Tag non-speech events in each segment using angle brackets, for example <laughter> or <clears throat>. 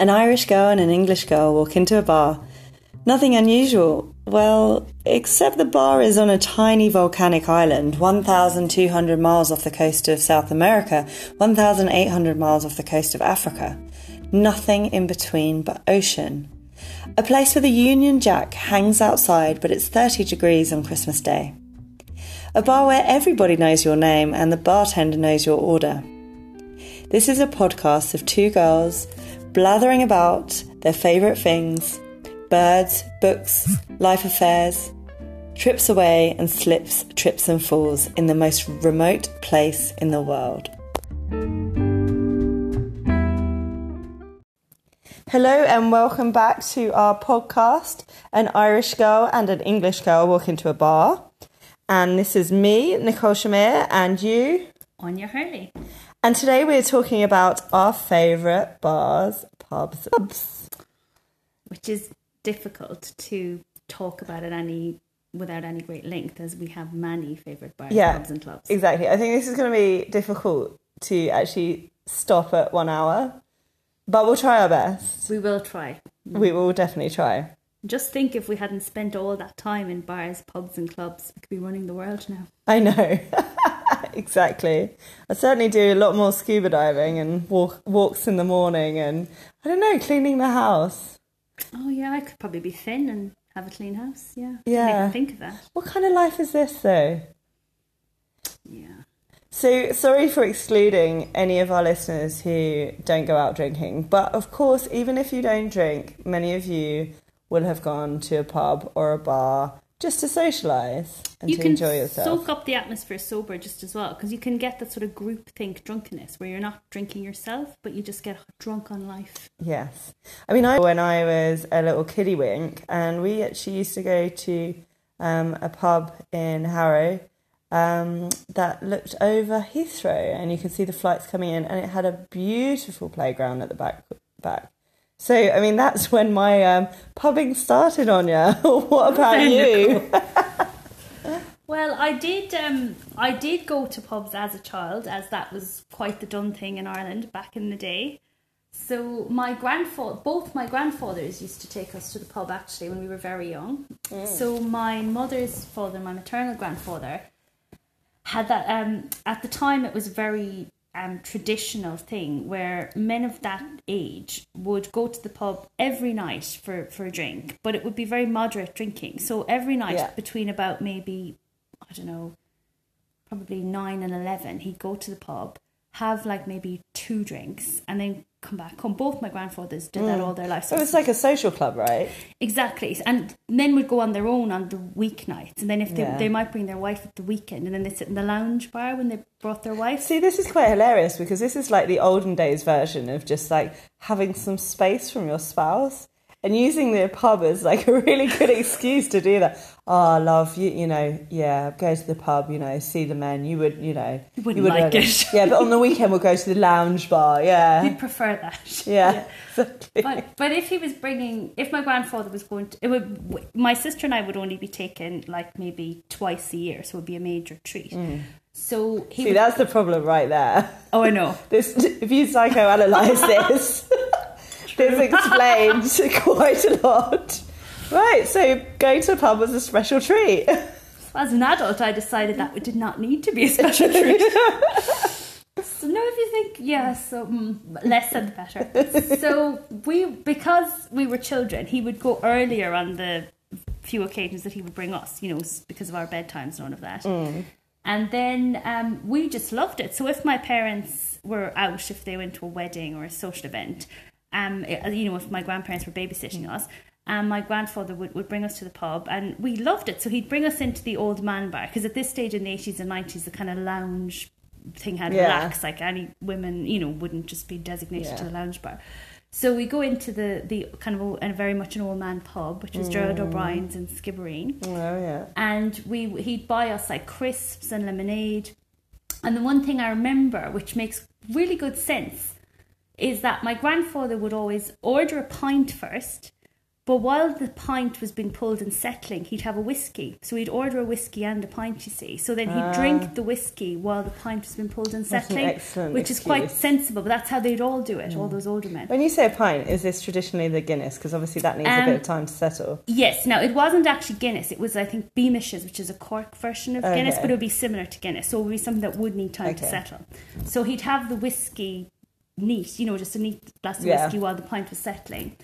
An Irish girl and an English girl walk into a bar. Nothing unusual. Well, except the bar is on a tiny volcanic island, 1,200 miles off the coast of South America, 1,800 miles off the coast of Africa. Nothing in between but ocean. A place where the Union Jack hangs outside, but it's 30 degrees on Christmas Day. A bar where everybody knows your name and the bartender knows your order. This is a podcast of two girls blathering about their favourite things birds, books, life affairs, trips away and slips, trips and falls in the most remote place in the world. Hello and welcome back to our podcast. An Irish girl and an English girl walk into a bar. And this is me, Nicole Shamir, and you. Anya Hurley. And today we're talking about our favourite bars, pubs, pubs. Which is difficult to talk about it any without any great length as we have many favourite bars, Yeah, pubs and clubs. Exactly. I think this is going to be difficult to actually stop at one hour, but we'll try our best. We will try. We will definitely try. Just think if we hadn't spent all that time in bars, pubs and clubs, we could be running the world now. I know. <laughs> exactly. I certainly do a lot more scuba diving and walk, walks in the morning and, I don't know, cleaning the house. Oh yeah, I could probably be thin and have a clean house. Yeah. Yeah. Think of that. What kind of life is this, though? Yeah. So, sorry for excluding any of our listeners who don't go out drinking, but of course, even if you don't drink, many of you will have gone to a pub or a bar just to socialise and you to can enjoy yourself. soak up the atmosphere sober just as well because you can get that sort of group think drunkenness where you're not drinking yourself but you just get drunk on life Yes. I mean, I when I was a little kiddie wink, and we actually used to go to um, a pub in Harrow um, that looked over Heathrow, and you could see the flights coming in, and it had a beautiful playground at the back. Back. So, I mean, that's when my um, pubbing started, Anya. <laughs> what about you? <laughs> Well, I did. Um, I did go to pubs as a child, as that was quite the done thing in Ireland back in the day. So my grandfather, both my grandfathers used to take us to the pub actually when we were very young. So my mother's father, my maternal grandfather, had that. Um, at the time, it was very um, traditional thing where men of that age would go to the pub every night for, for a drink, but it would be very moderate drinking. So every night Yeah. between about maybe I don't know, probably nine and eleven, he'd go to the pub, have like maybe two drinks, and then come back home. Both my grandfathers did that hmm. all their lives. So it's like a social club, right? exactly, and men would go on their own on the weeknights, and then if they Yeah. they might bring their wife at the weekend, and then they sit in the lounge bar when they brought their wife. See, this is quite hilarious because this is like the olden days version of just like having some space from your spouse and using the pub as like a really good <laughs> excuse to do that. Oh, love, you, you know, yeah, go to the pub, you know, see the men. You would, you know, You wouldn't would like it. Yeah, but on the weekend we'll go to the lounge bar. Yeah, You'd prefer that. yeah, exactly. but but if he was bringing, if my grandfather was going to, it would. My sister and I would only be taken like maybe twice a year, so it would be a major treat. Mm. So he. See, would, that's the problem right there. oh, I know. <laughs> This, if you psychoanalyze this, <laughs> this explains <laughs> quite a lot. Right, so going to a pub was a special treat. As an adult, I decided that it did not need to be a <laughs> special treat. so no, if you think yeah, so mm, less and better. So we, because we were children, he would go earlier on the few occasions that he would bring us. You know, because of our bedtimes and all of that. And then um, we just loved it. So if my parents were out, if they went to a wedding or a social event, um, you know, if my grandparents were babysitting us, um, my grandfather would, would bring us to the pub and we loved it. So he'd bring us into the old man bar because at this stage in the 80s and 90s, the kind of lounge thing had Yeah. relaxed. Like any women, you know, wouldn't just be designated to the lounge bar. So we go into the, the kind of, a, very much an old man pub, which was Gerald O'Brien's in Skibbereen Oh yeah. and we he'd buy us like crisps and lemonade. And the one thing I remember, which makes really good sense, is that my grandfather would always order a pint first, But while the pint was being pulled and settling, he'd have a whiskey. So he'd order a whiskey and a pint, you see. So then he'd Ah. drink the whiskey while the pint was being pulled and an settling, excellent which is quite sensible. But that's how they'd all do it, all those older men. When you say a pint, is this traditionally the Guinness? Because obviously that needs a Um, bit of time to settle. Yes, now it wasn't actually Guinness. It was, I think, Beamishes, which is a Cork version of Guinness, but it would be similar to Guinness. So it would be something that would need time to settle. So he'd have the whiskey neat, you know, just a neat glass of Yeah. whiskey while the pint was settling.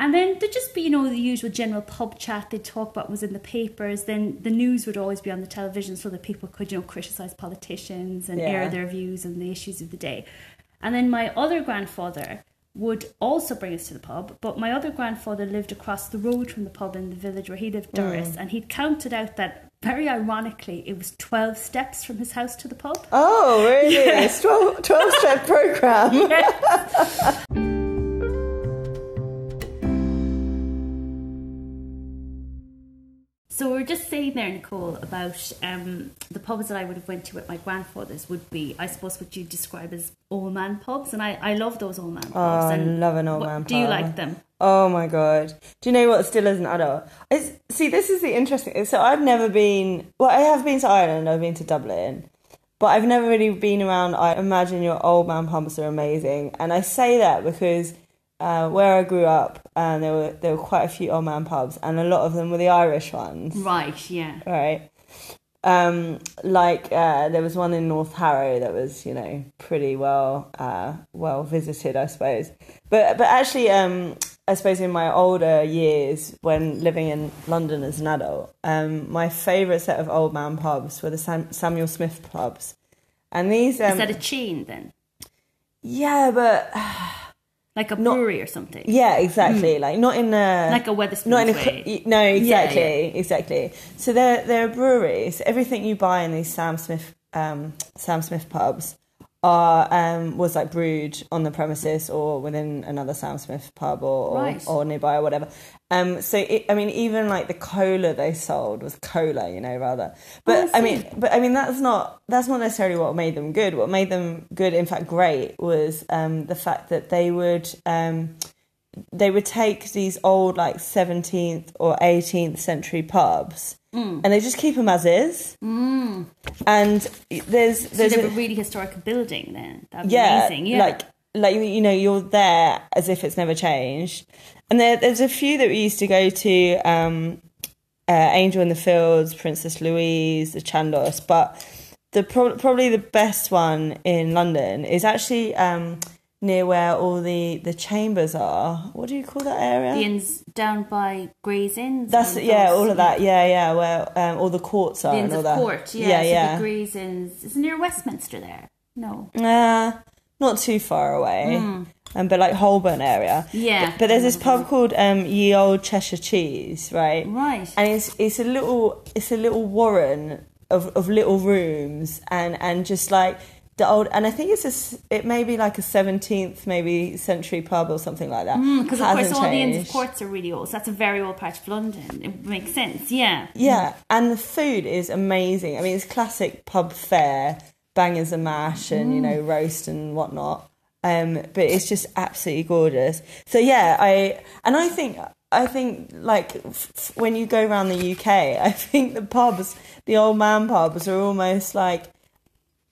And then there'd just be, you know, the usual general pub chat they'd talk about what was in the papers. Then the news would always be on the television so that people could, you know, criticise politicians and Yeah. air their views on the issues of the day. And then my other grandfather would also bring us to the pub, but my other grandfather lived across the road from the pub in the village where he lived, mm. Durrus, and he'd counted out that, very ironically, it was 12 steps from his house to the pub. Oh, really? It's 12, 12 step <laughs> program. So we were just saying there, Nicole, about um, the pubs that I would have went to with my grandfathers would be, I suppose, what you describe as old man pubs, and I, I love those old man pubs. Oh, I love an old what- man Do you like them? Oh my god! Do you know what? Still as an adult, it's, see, this is the interesting. So I've never been. Well, I have been to Ireland. I've been to Dublin, but I've never really been around. I imagine your old man pubs are amazing, and I say that because uh, where I grew up, and there were there were quite a few old man pubs, and a lot of them were the Irish ones, Right, yeah. right? Um, like uh, there was one in North Harrow that was, you know, pretty well uh, well visited, I suppose. But but actually, um, I suppose in my older years, when living in London as an adult, um, my favourite set of old man pubs were the Sam- Samuel Smith pubs, and these. Um, Is that a chain then? yeah, but <sighs> Like a Not- brewery or something? yeah, exactly. Like not in a Like a Wetherspoons not in a way? no exactly yeah. exactly so they're they're breweries everything you buy in these sam smith um sam smith pubs are um was like brewed on the premises or within another sam smith pub or or, Right. or nearby or whatever. Um so it, i mean even like the cola they sold was cola you know rather. But Oh, I I mean but i mean that's not that's not necessarily what made them good. What made them good in fact great was um the fact that they would um they would take these old like 17th or 18th century pubs Mm. and they just keep them as is and there's So there's they a- were really historic building then. That'd yeah, amazing. Yeah. like like you know you're there as if it's never changed and there, there's a few that we used to go to um uh, angel in the fields princess louise the chandos but the pro- probably the best one in london is actually um near where all the the chambers are what do you call that area the inns down by Gray's Inns. that's yeah those- all of that yeah yeah where um, all the courts are The and all of that Court. Yeah, yeah, so yeah. the Gray's Inns. Is near Westminster there? No. Nah, not too far away. Um, but like Holborn area. Yeah. But there's this pub called um, Ye Olde Cheshire Cheese, right? Right. And it's it's a little it's a little warren of, of little rooms and and just like the old and I think it's a it may be like a 17th maybe century pub or something like that. Because of course all the Inns of. Courts are really old. So that's a very old part of London. It makes sense. Yeah. Yeah, and the food is amazing. I mean, it's classic pub fare, bangers and mash, and you know roast and whatnot. Um, but it's just absolutely gorgeous. So yeah, I and I think I think like f- f- when you go around the UK, <laughs> I think the pubs, the old man pubs, are almost like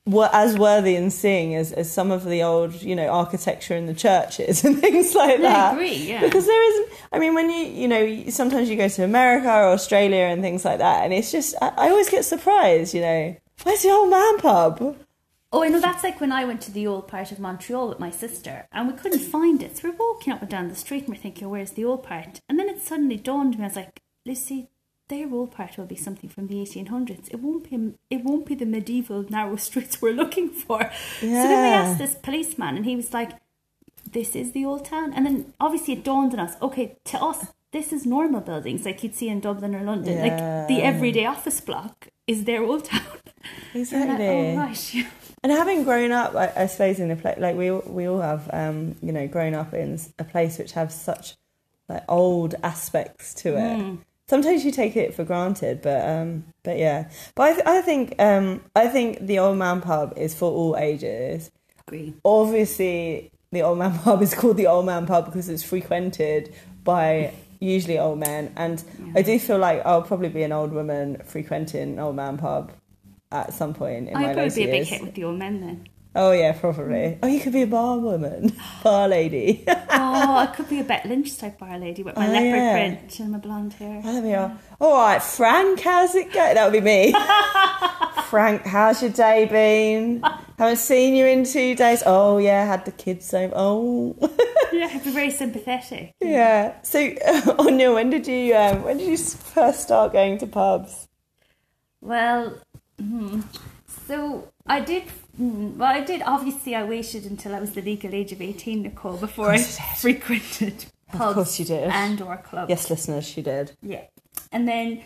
were as worthy in seeing as, as some of the old, you know, architecture in the churches <laughs> and things like Yeah, I that. agree, yeah. Because there isn't. I mean, when you, you know, sometimes you go to America or Australia and things like that, and it's just, I, I always get surprised. You know, where's the old man pub? Oh, I know that's like when I went to the old part of Montreal with my sister and we couldn't mm. find it. So we're walking up and down the street and we're thinking, where's the old part? And then it suddenly dawned on me, I was like, Lucy, their old part will be something from the 1800s. It won't be, it won't be the medieval narrow <laughs> streets we're looking for. So then we asked this policeman and he was like, this is the old town. And then obviously it dawned on us, okay, to us, this is normal buildings like you'd see in Dublin or London. Like the everyday office block is their old town. <laughs> Exactly. Like, oh, right. <laughs> And having grown up, I, I suppose in a place like we all- we all have, um, you know, grown up in a place which has such like old aspects to it. Sometimes you take it for granted, but um, but yeah. But I, th- I think um, I think the old man pub is for all ages. Agree. Obviously, the old man <laughs> pub is called the old man pub because it's frequented by usually old men, and I do feel like I'll probably be an old woman frequenting an old man pub at some point in my I'd probably be a big hit with the old men then. Oh yeah, probably. Oh, you could be a bar woman, <laughs> bar lady. <laughs> oh, I could be a Bet Lynch type bar lady with my Oh, leopard yeah. print and my blonde hair. Oh, there we are. All right, Frank, how's it going? That would be me. <laughs> Frank, how's your day been? Haven't seen you in two days. Oh yeah, had the kids home. Oh Yeah, I'd be very sympathetic. yeah. So, Anya, when did you um, when did you first start going to pubs? Well, hmm, so I did. Hmm, Well, I did. Obviously, I waited until I was the legal age of eighteen, Nicole, before I <laughs> course you did. frequented pubs course you did. and or clubs. Yes, listeners, she did. Yeah. And then,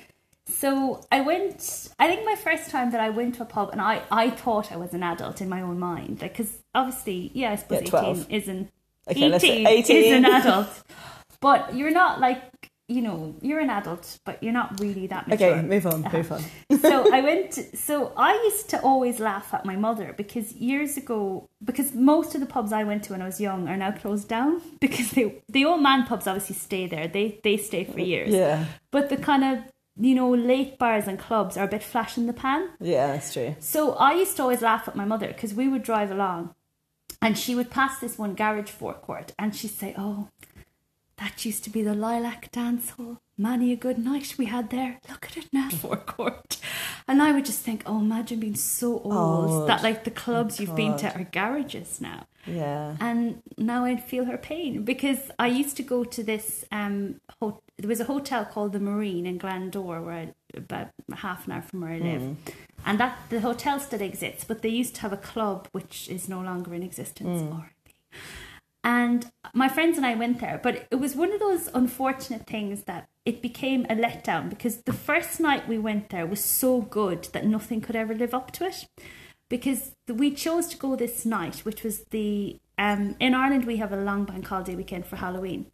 so I went, I think my first time that I went to a pub, and I, I thought I was an adult in my own mind. Like, because obviously, yeah, I suppose Yeah, 18 isn't, Okay, let's say 18, is an adult. <laughs> but you're not like, you know, you're an adult, but you're not really that mature. Okay, move on, uh-huh. move on. <laughs> so I went. So I used to always laugh at my mother because years ago, because most of the pubs I went to when I was young are now closed down <laughs> because they the old man pubs obviously stay there. They they stay for years. Yeah, But the kind of you know late bars and clubs are a bit flash in the pan. yeah, that's true. So I used to always laugh at my mother because we would drive along, and she would pass this one garage forecourt, and she'd say, "Oh, that used to be the Lilac Dance Hall. Many a good night we had there. Look at it now, <laughs> forecourt." And I would just think, "Oh, imagine being so old Old. that like the clubs you've been to are garages now." Yeah, And now I feel her pain because I used to go to this. Um, ho- there was a hotel called the Marine in Glandore, where I, about half an hour from where I live, and that the hotel still exists. But they used to have a club which is no longer in existence. R.I.P. And my friends and I went there, but it was one of those unfortunate things that it became a letdown because the first night we went there was so good that nothing could ever live up to it. Because we chose to go this night, which was the um, in Ireland we have a long bank holiday weekend for Halloween,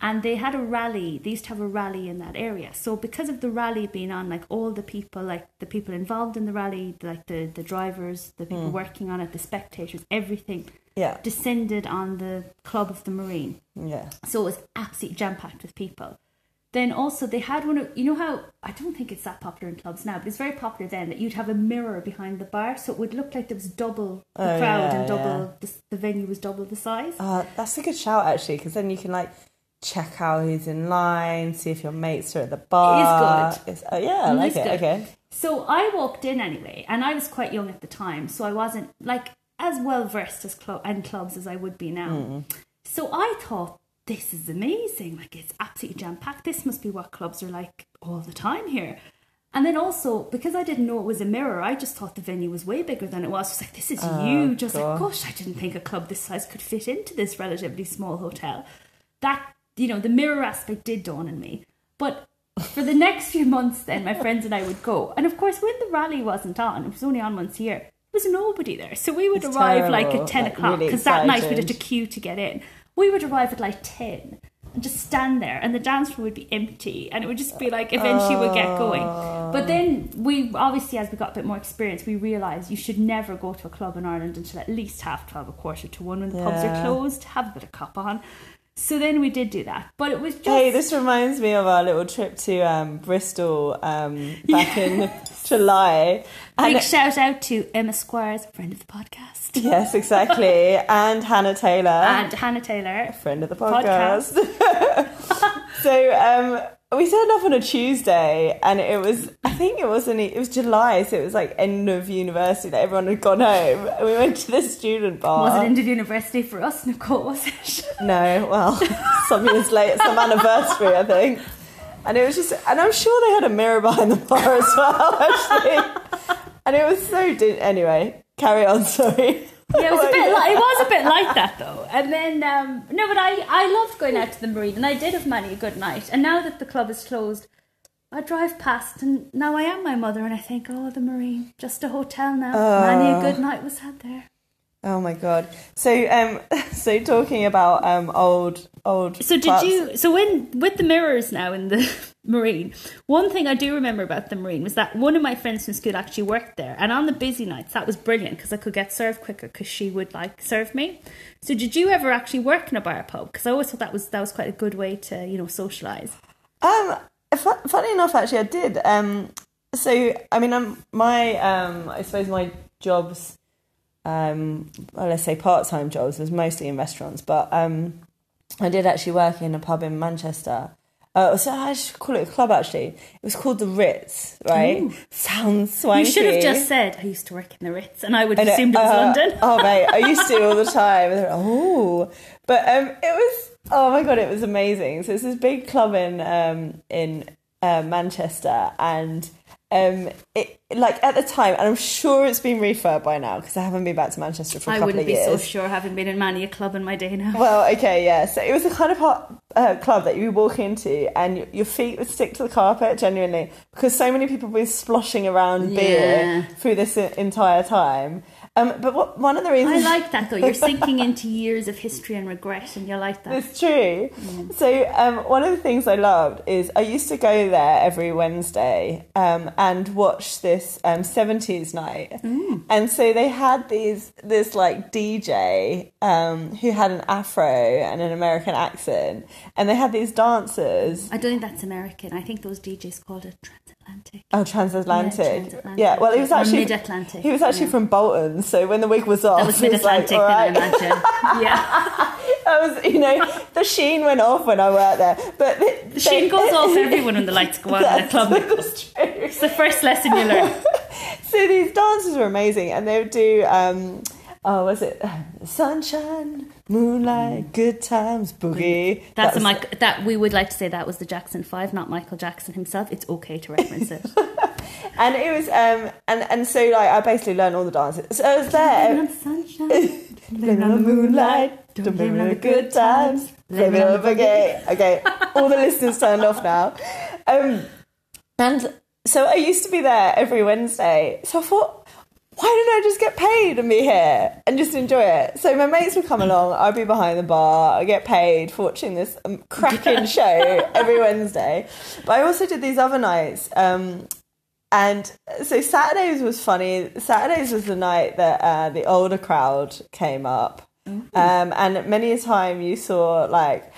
and they had a rally. They used to have a rally in that area. So because of the rally being on, like all the people, like the people involved in the rally, like the the drivers, the people working on it, the spectators, everything yeah, descended on the Club of the Marine. yeah. So it was absolutely jam packed with people. Then also they had one of you know how I don't think it's that popular in clubs now, but it's very popular then that you'd have a mirror behind the bar, so it would look like there was double the Oh, crowd yeah, and double yeah. the, the venue was double the size. Uh, that's a good shout actually, because then you can like check out who's in line, see if your mates are at the bar. good. It's, oh, yeah, I like is it. good. Okay. So I walked in anyway, and I was quite young at the time, so I wasn't like as well versed as cl- in clubs as I would be now. Hmm. So I thought this is amazing, like it's absolutely jam packed. This must be what clubs are like all the time here. And then also because I didn't know it was a mirror, I just thought the venue was way bigger than it was. I was like, this is huge. I was like, Oh, gosh, I didn't think a club this size could fit into this relatively small hotel. That you know, the mirror aspect did dawn on me. But for the <laughs> next few months, then my friends and I would go, and of course, when the rally wasn't on, it was only on once a year. There was nobody there, so we would It's arrive like at ten like, o'clock really because that night we had excited. to queue to get in. We would arrive at like ten and just stand there, and the dance floor would be empty, and it would just be like eventually we'd get going. But then we obviously, as we got a bit more experience, we realised you should never go to a club in Ireland until at least half twelve, a quarter to one when the pubs are closed. Have a bit of cop on. So then we did do that, but it was just Hey, this reminds me of our little trip to um, Bristol um, back in <laughs> July. big And shout out to Emma Squires, friend of the podcast, yes, exactly. <laughs> and Hannah Taylor, and Hannah Taylor. friend of the podcast. <laughs> so um, we turned off on a Tuesday, and it was I think it was only it was July, so it was like end of university that everyone had gone home. And <laughs> we went to the student bar. Was it end of university for us, Nicole? Was it? <laughs> No, well, <laughs> some years later, some anniversary, I think. And it was just, and I'm sure they had a mirror behind the bar as well, actually. And it was so, di- anyway, carry on, sorry. Yeah, it was a bit. Like, it was a bit <laughs> like that though. And then um, no, but I I loved going out to the marine, and I did have many a good night. And now that the club is closed, I drive past, and now I am my mother, and I think, oh, the marine, just a hotel now. Many a good night was had there. Oh my god! So, um, <laughs> so talking about um old old. So did you? So when with the mirrors now in the marine, one thing I do remember about the marine was that one of my friends from school actually worked there, and on the busy nights that was brilliant because I could get served quicker because she would like serve me. So did you ever actually work in a bar pub? Because I always thought that was that was quite a good way to you know socialize. Um, fu- funny enough, actually, I did. Um, so I mean, um, my um, I suppose my jobs, um, well, let's say part-time jobs, was mostly in restaurants, but um, I did actually work in a pub in Manchester. Uh, so I should call it a club. Actually, it was called the Ritz. Right? Ooh. Sounds swanky. You should have just said I used to work in the Ritz, and I would have assumed it was uh, London. oh mate, I used to all the <laughs> time. And they're like, oh, but um, it was oh my god, it was amazing. So it's this big club in um in uh, Manchester, and um it like at the time, and I'm sure it's been refurbed by now because I haven't been back to Manchester for a I couple wouldn't be so sure, having been in many a club in my day now. Well, okay, yeah. So it was a kind of hot uh, club that you walk into and your feet would stick to the carpet, genuinely, because so many people were sloshing around Yeah. beer through this e- entire time. Um, but what, one of the reasons I like that though. You're <laughs> sinking into years of history and regret, and you like that. It's true. So um, one of the things I loved is I used to go there every Wednesday um, and watch this um, 70s night. And so they had these this like DJ um, who had an afro and an American accent, and they had these dancers. I don't think that's American. I think those DJs called it transatlantic. Oh, transatlantic. Yeah, transatlantic. Yeah, well, he was actually mid-Atlantic, He was actually yeah. from Bolton, so when the wig was off, That was mid Atlantic, like, "All right." I. <laughs> Yeah. that was, you know, the sheen went off when I worked there. But the, The sheen goes off <laughs> everyone when the lights go on in a club. that's true. It's the first lesson you learn. <laughs> So these dances were amazing, and they would do, um, oh, was it sunshine, moonlight, good times, boogie? That's That a Mike, that we would like to say that was the Jackson Five, not Michael Jackson himself. It's okay to reference it. <laughs> and it was, um, and and so like I basically learned all the dances. So I was there. Living on the sunshine. <laughs> Blame it on the moonlight, don't blame it on the good times, blame it on the boogie. Okay, all the listeners turned off now. Um, and so I used to be there every Wednesday. So I thought, why don't I just get paid and be here and just enjoy it? So my mates would come along, I'd be behind the bar, I get paid for watching this um, cracking <laughs> show every Wednesday. But I also did these other nights. Um, and so Saturdays was funny. Saturdays was the night that uh, the older crowd came up. Um, and many a time you saw like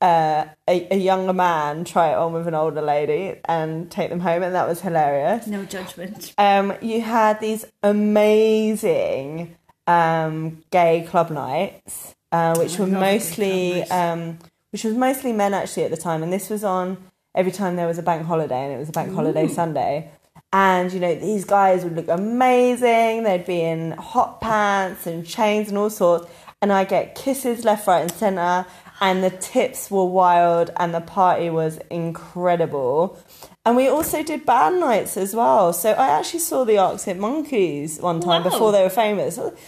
uh, a, a younger man try it on with an older lady and take them home, and that was hilarious. No judgment. Um, you had these amazing um, gay club nights, uh, which I were love a gay mostly um, which was mostly men actually at the time, and this was on every time there was a bank holiday, and it was a bank holiday Sunday. And you know these guys would look amazing. They'd be in hot pants and chains and all sorts. And I get kisses left, right, and centre. And the tips were wild, and the party was incredible. And we also did band nights as well. So I actually saw the Arctic Monkeys one time Wow. before they were famous. I was like,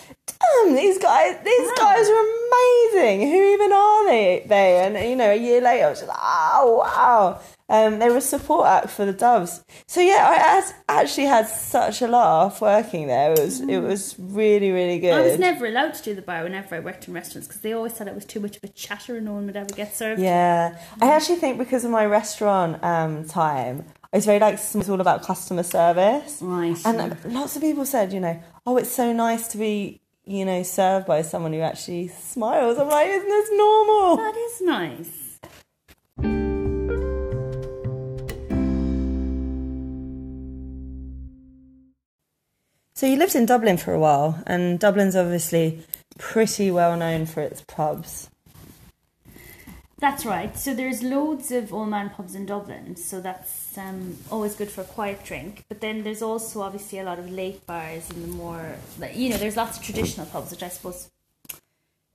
Damn, these guys, these Wow. guys are amazing. Who even are they? They and you know, a year later, I was just like, oh wow. Um, they were a support act for the Doves. So yeah, I actually had such a laugh working there. It was it was really really good. I was never allowed to do the bar whenever I worked in restaurants because they always said it was too much of a chatter and no one would ever get served. Yeah, I actually think because of my restaurant um, time, I was very like it's all about customer service. Right. And like, lots of people said, you know, oh, it's so nice to be, you know, served by someone who actually smiles. I'm like, isn't this normal? That is nice. So you lived in Dublin for a while, and Dublin's obviously pretty well known for its pubs. That's right. So there's loads of old man pubs in Dublin, so that's um, always good for a quiet drink. But then there's also obviously a lot of late bars and the more, you know, there's lots of traditional pubs which I suppose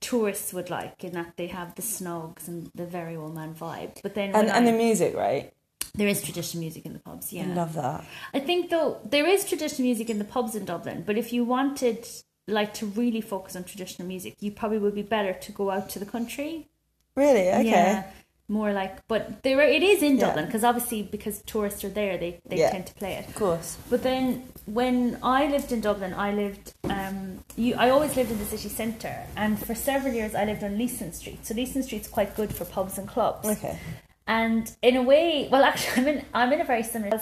tourists would like, in that they have the snugs and the very old man vibe. But then And, when and the music, right? There is traditional music in the pubs. Yeah, I love that. I think though there is traditional music in the pubs in Dublin, but if you wanted like to really focus on traditional music, you probably would be better to go out to the country. Really? Okay. Yeah, more like, but there it is in Yeah. Dublin because obviously because tourists are there, they they Yeah. tend to play it. Of course. But then when I lived in Dublin, I lived um, you, I always lived in the city centre, and for several years I lived on Leeson Street. So Leeson Street's quite good for pubs and clubs. Okay. And in a way, well, <laughs> actually, I'm in I'm in a very similar.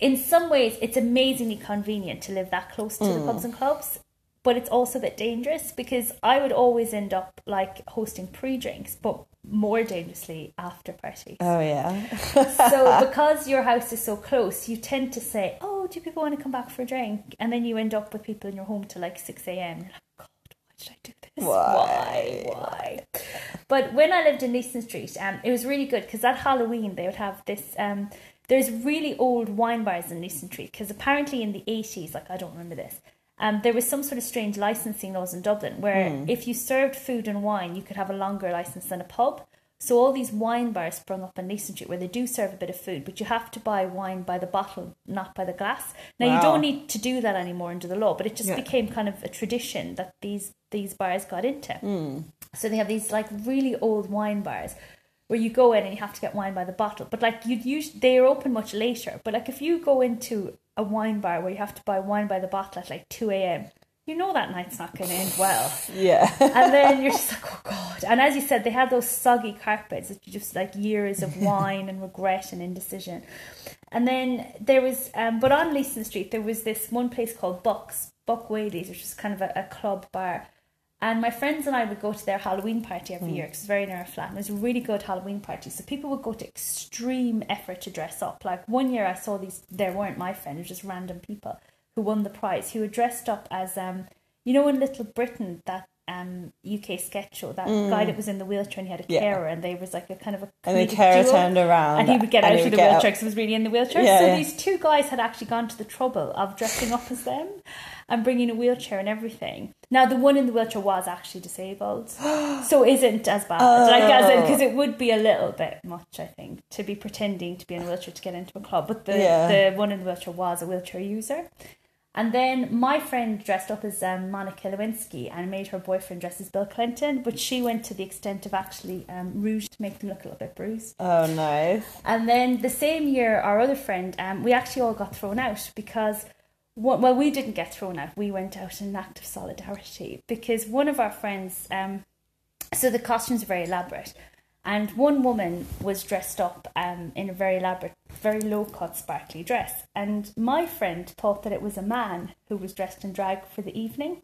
In some ways, it's amazingly convenient to live that close to the mm. pubs and clubs, but it's also a bit dangerous because I would always end up like hosting pre-drinks, but more dangerously after parties. Oh yeah. so <laughs> because your house is so close, you tend to say, "Oh, do people want to come back for a drink?" And then you end up with people in your home till like six a.m. You're like, "God, why did I do this? Why? Why? Why?" But when I lived in Leeson Street, um, it was really good because at Halloween they would have this. Um, there's really old wine bars in Leeson Street because apparently in the eighties, like I don't remember this. Um, there was some sort of strange licensing laws in Dublin where if you served food and wine, you could have a longer license than a pub. So all these wine bars sprung up in Leeson Street where they do serve a bit of food, but you have to buy wine by the bottle, not by the glass. Now you don't need to do that anymore under the law, but it just Yeah. became kind of a tradition that these these bars got into. Hmm. So they have these like really old wine bars where you go in and you have to get wine by the bottle. But like you'd usually they are open much later. But like if you go into a wine bar where you have to buy wine by the bottle at like two a.m. You know that night's not going to end well Yeah. <laughs> and then you're just like, oh god. And as you said, they had those soggy carpets that just like years of <laughs> wine and regret and indecision. And then there was, um, but on Leeson Street, there was this one place called Bucks, Buck Whaley's, which was kind of a, a club bar. And my friends and I would go to their Halloween party every year because it's very near our flat. And it was a really good Halloween party. So people would go to extreme effort to dress up. Like one year I saw these, there weren't my friends, it was just random people who won the prize, who were dressed up as, um, you know, in Little Britain, that um, UK sketch show, that guy that was in the wheelchair and he had a Mm. Yeah. carer and they was like a kind of a And the carer turned around and he would get out of the wheelchair because he was really in the wheelchair. Yeah, so yeah. these two guys had actually gone to the trouble of dressing up as them and bringing a wheelchair and everything. Now the one in the wheelchair was actually disabled, <gasps> so isn't as bad. Like as Oh. because it would be a little bit much, I think, to be pretending to be in a wheelchair to get into a club. But the the one in the wheelchair was a wheelchair user. And then my friend dressed up as um, Monica Lewinsky and made her boyfriend dress as Bill Clinton, but she went to the extent of actually um, rouge to make them look a little bit bruised. Oh nice. And then the same year, our other friend, um, we actually all got thrown out because, well, we didn't get thrown out. We went out in an act of solidarity because one of our friends, um, so the costumes are very elaborate, and one woman was dressed up um, in a very elaborate, very low cut, sparkly dress, and my friend thought that it was a man who was dressed in drag for the evening,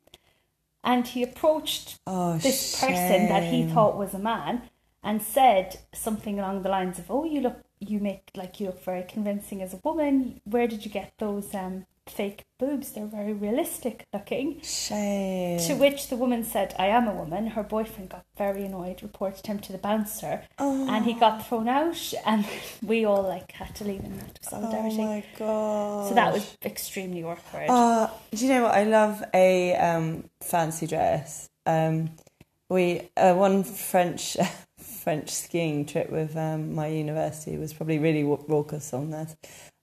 and he approached Oh, this person that he thought was a man and said something along the lines of, "Oh, you look, you make like you look very convincing as a woman. Where did you get those um, fake boobs? They're very realistic looking." Shame. To which the woman said, "I am a woman." Her boyfriend got very annoyed, reported him to the bouncer, and he got thrown out. And <laughs> we all like had to leave in act of Oh my god. so that was extremely awkward. Uh, do you know what? I love a um, fancy dress. Um, we uh, one French <laughs> French skiing trip with um, my university was probably really raucous on this.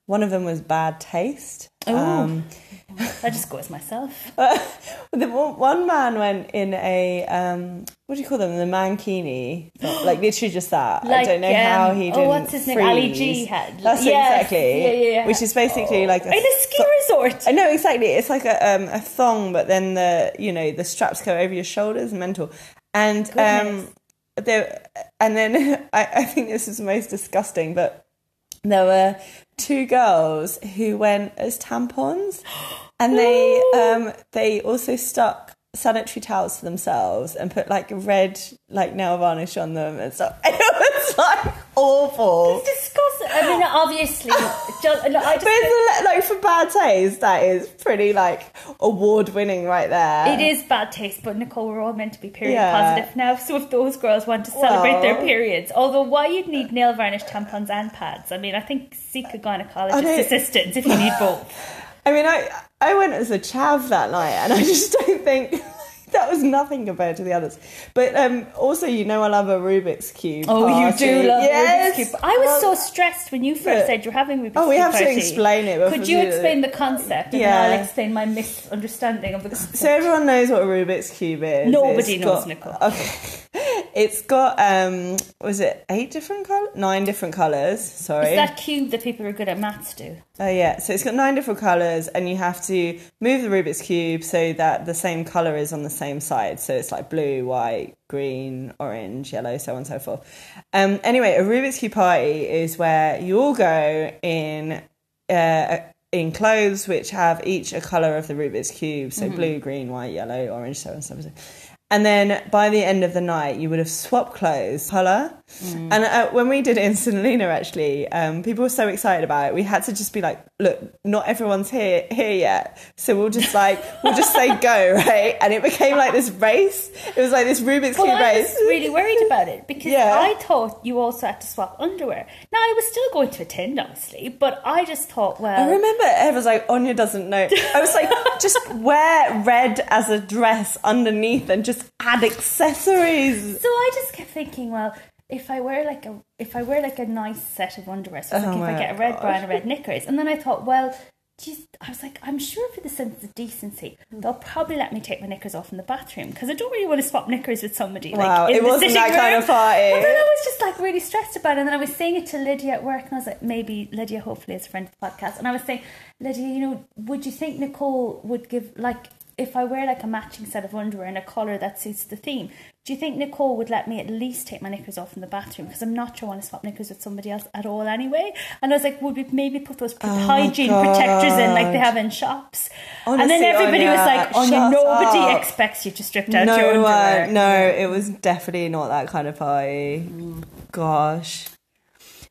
One of them was bad taste. Um, <laughs> I just go as myself. <laughs> the one, one man went in a um, what do you call them? The mankini, <gasps> like literally just that. I don't know how um, he oh, didn't. what's his name? Ali G had. That's Yes, exactly. yeah, yeah, yeah. Which is basically like a in a ski resort. I know exactly. It's like a um, a thong, but then the you know the straps go over your shoulders. Mental, and um, there, and then <laughs> I, I think this is most disgusting, but there were two girls who went as tampons, and they um they also stuck sanitary towels to themselves and put like red like nail varnish on them and stuff. <laughs> Was like awful. It's disgusting. I mean, obviously, just, no, I <laughs> But just. a- like for bad taste, that is pretty like award winning right there. It is bad taste, but Nicole, we're all meant to be period Yeah. positive now. So if those girls want to celebrate their periods, although why you'd need nail varnish, tampons, and pads? I mean, I think seek a gynecologist assistance if you need both. <laughs> I mean, I I went as a chav that night, and I just don't think <laughs> that was nothing compared to the others. But um, also, you know, I love a Rubik's cube. Oh, you do love yes. Rubik's Cube. I was Well, so stressed when you first said you're having Rubik's Cube. Oh, we Cube have to explain it Could you explain the concept and Yeah. I'll explain my misunderstanding of the concept? So everyone knows what a Rubik's cube is. Nobody It's knows, got- Nicole. <laughs> Okay. <laughs> It's got um, was it eight different colors? Nine different colors. Sorry. Is that cube that people are good at maths do? Oh yeah, so it's got nine different colors, and you have to move the Rubik's cube so that the same color is on the same side. So it's like blue, white, green, orange, yellow, so on and so forth. Um, anyway, a Rubik's cube party is where you all go in uh, in clothes which have each a color of the Rubik's cube, so blue, green, white, yellow, orange, so on and so forth. And then by the end of the night, you would have swapped clothes, colour. And uh, when we did it in St. Helena, actually, um, people were so excited about it. We had to just be like, look, not everyone's here here yet. So we'll just like, we'll just say go, <laughs> right? And it became like this race. It was like this Rubik's Well, Cube I race. was really worried about it because Yeah. I thought you also had to swap underwear. Now I was still going to attend, obviously, but I just thought, well, I remember Ed was like, Anya doesn't know. I was like, just wear red as a dress underneath and just add accessories. So I just kept thinking, well, if I wear like a if I wear like a nice set of underwear, so it's like Oh if I get a red bra and a red knickers, and then I thought, well, geez, I was like, I'm sure for the sense of decency, hmm. they'll probably let me take my knickers off in the bathroom because I don't really want to swap knickers with somebody. Wow, like, in it wasn't sitting that kind room. of party. And then I was just like really stressed about it, and then I was saying it to Lydia at work, and I was like, maybe Lydia, hopefully, is a friend of the podcast, and I was saying, Lydia, you know, would you think Nicole would give like if I wear like a matching set of underwear and a collar that suits the theme, do you think Nicole would let me at least take my knickers off in the bathroom? Because I'm not sure I want to swap knickers with somebody else at all anyway. And I was like, would we maybe put those Oh hygiene protectors in like they have in shops? and then everybody was like, Anya, nobody up. expects you to strip down no, your underwear. uh, no, it was definitely not that kind of party. Gosh.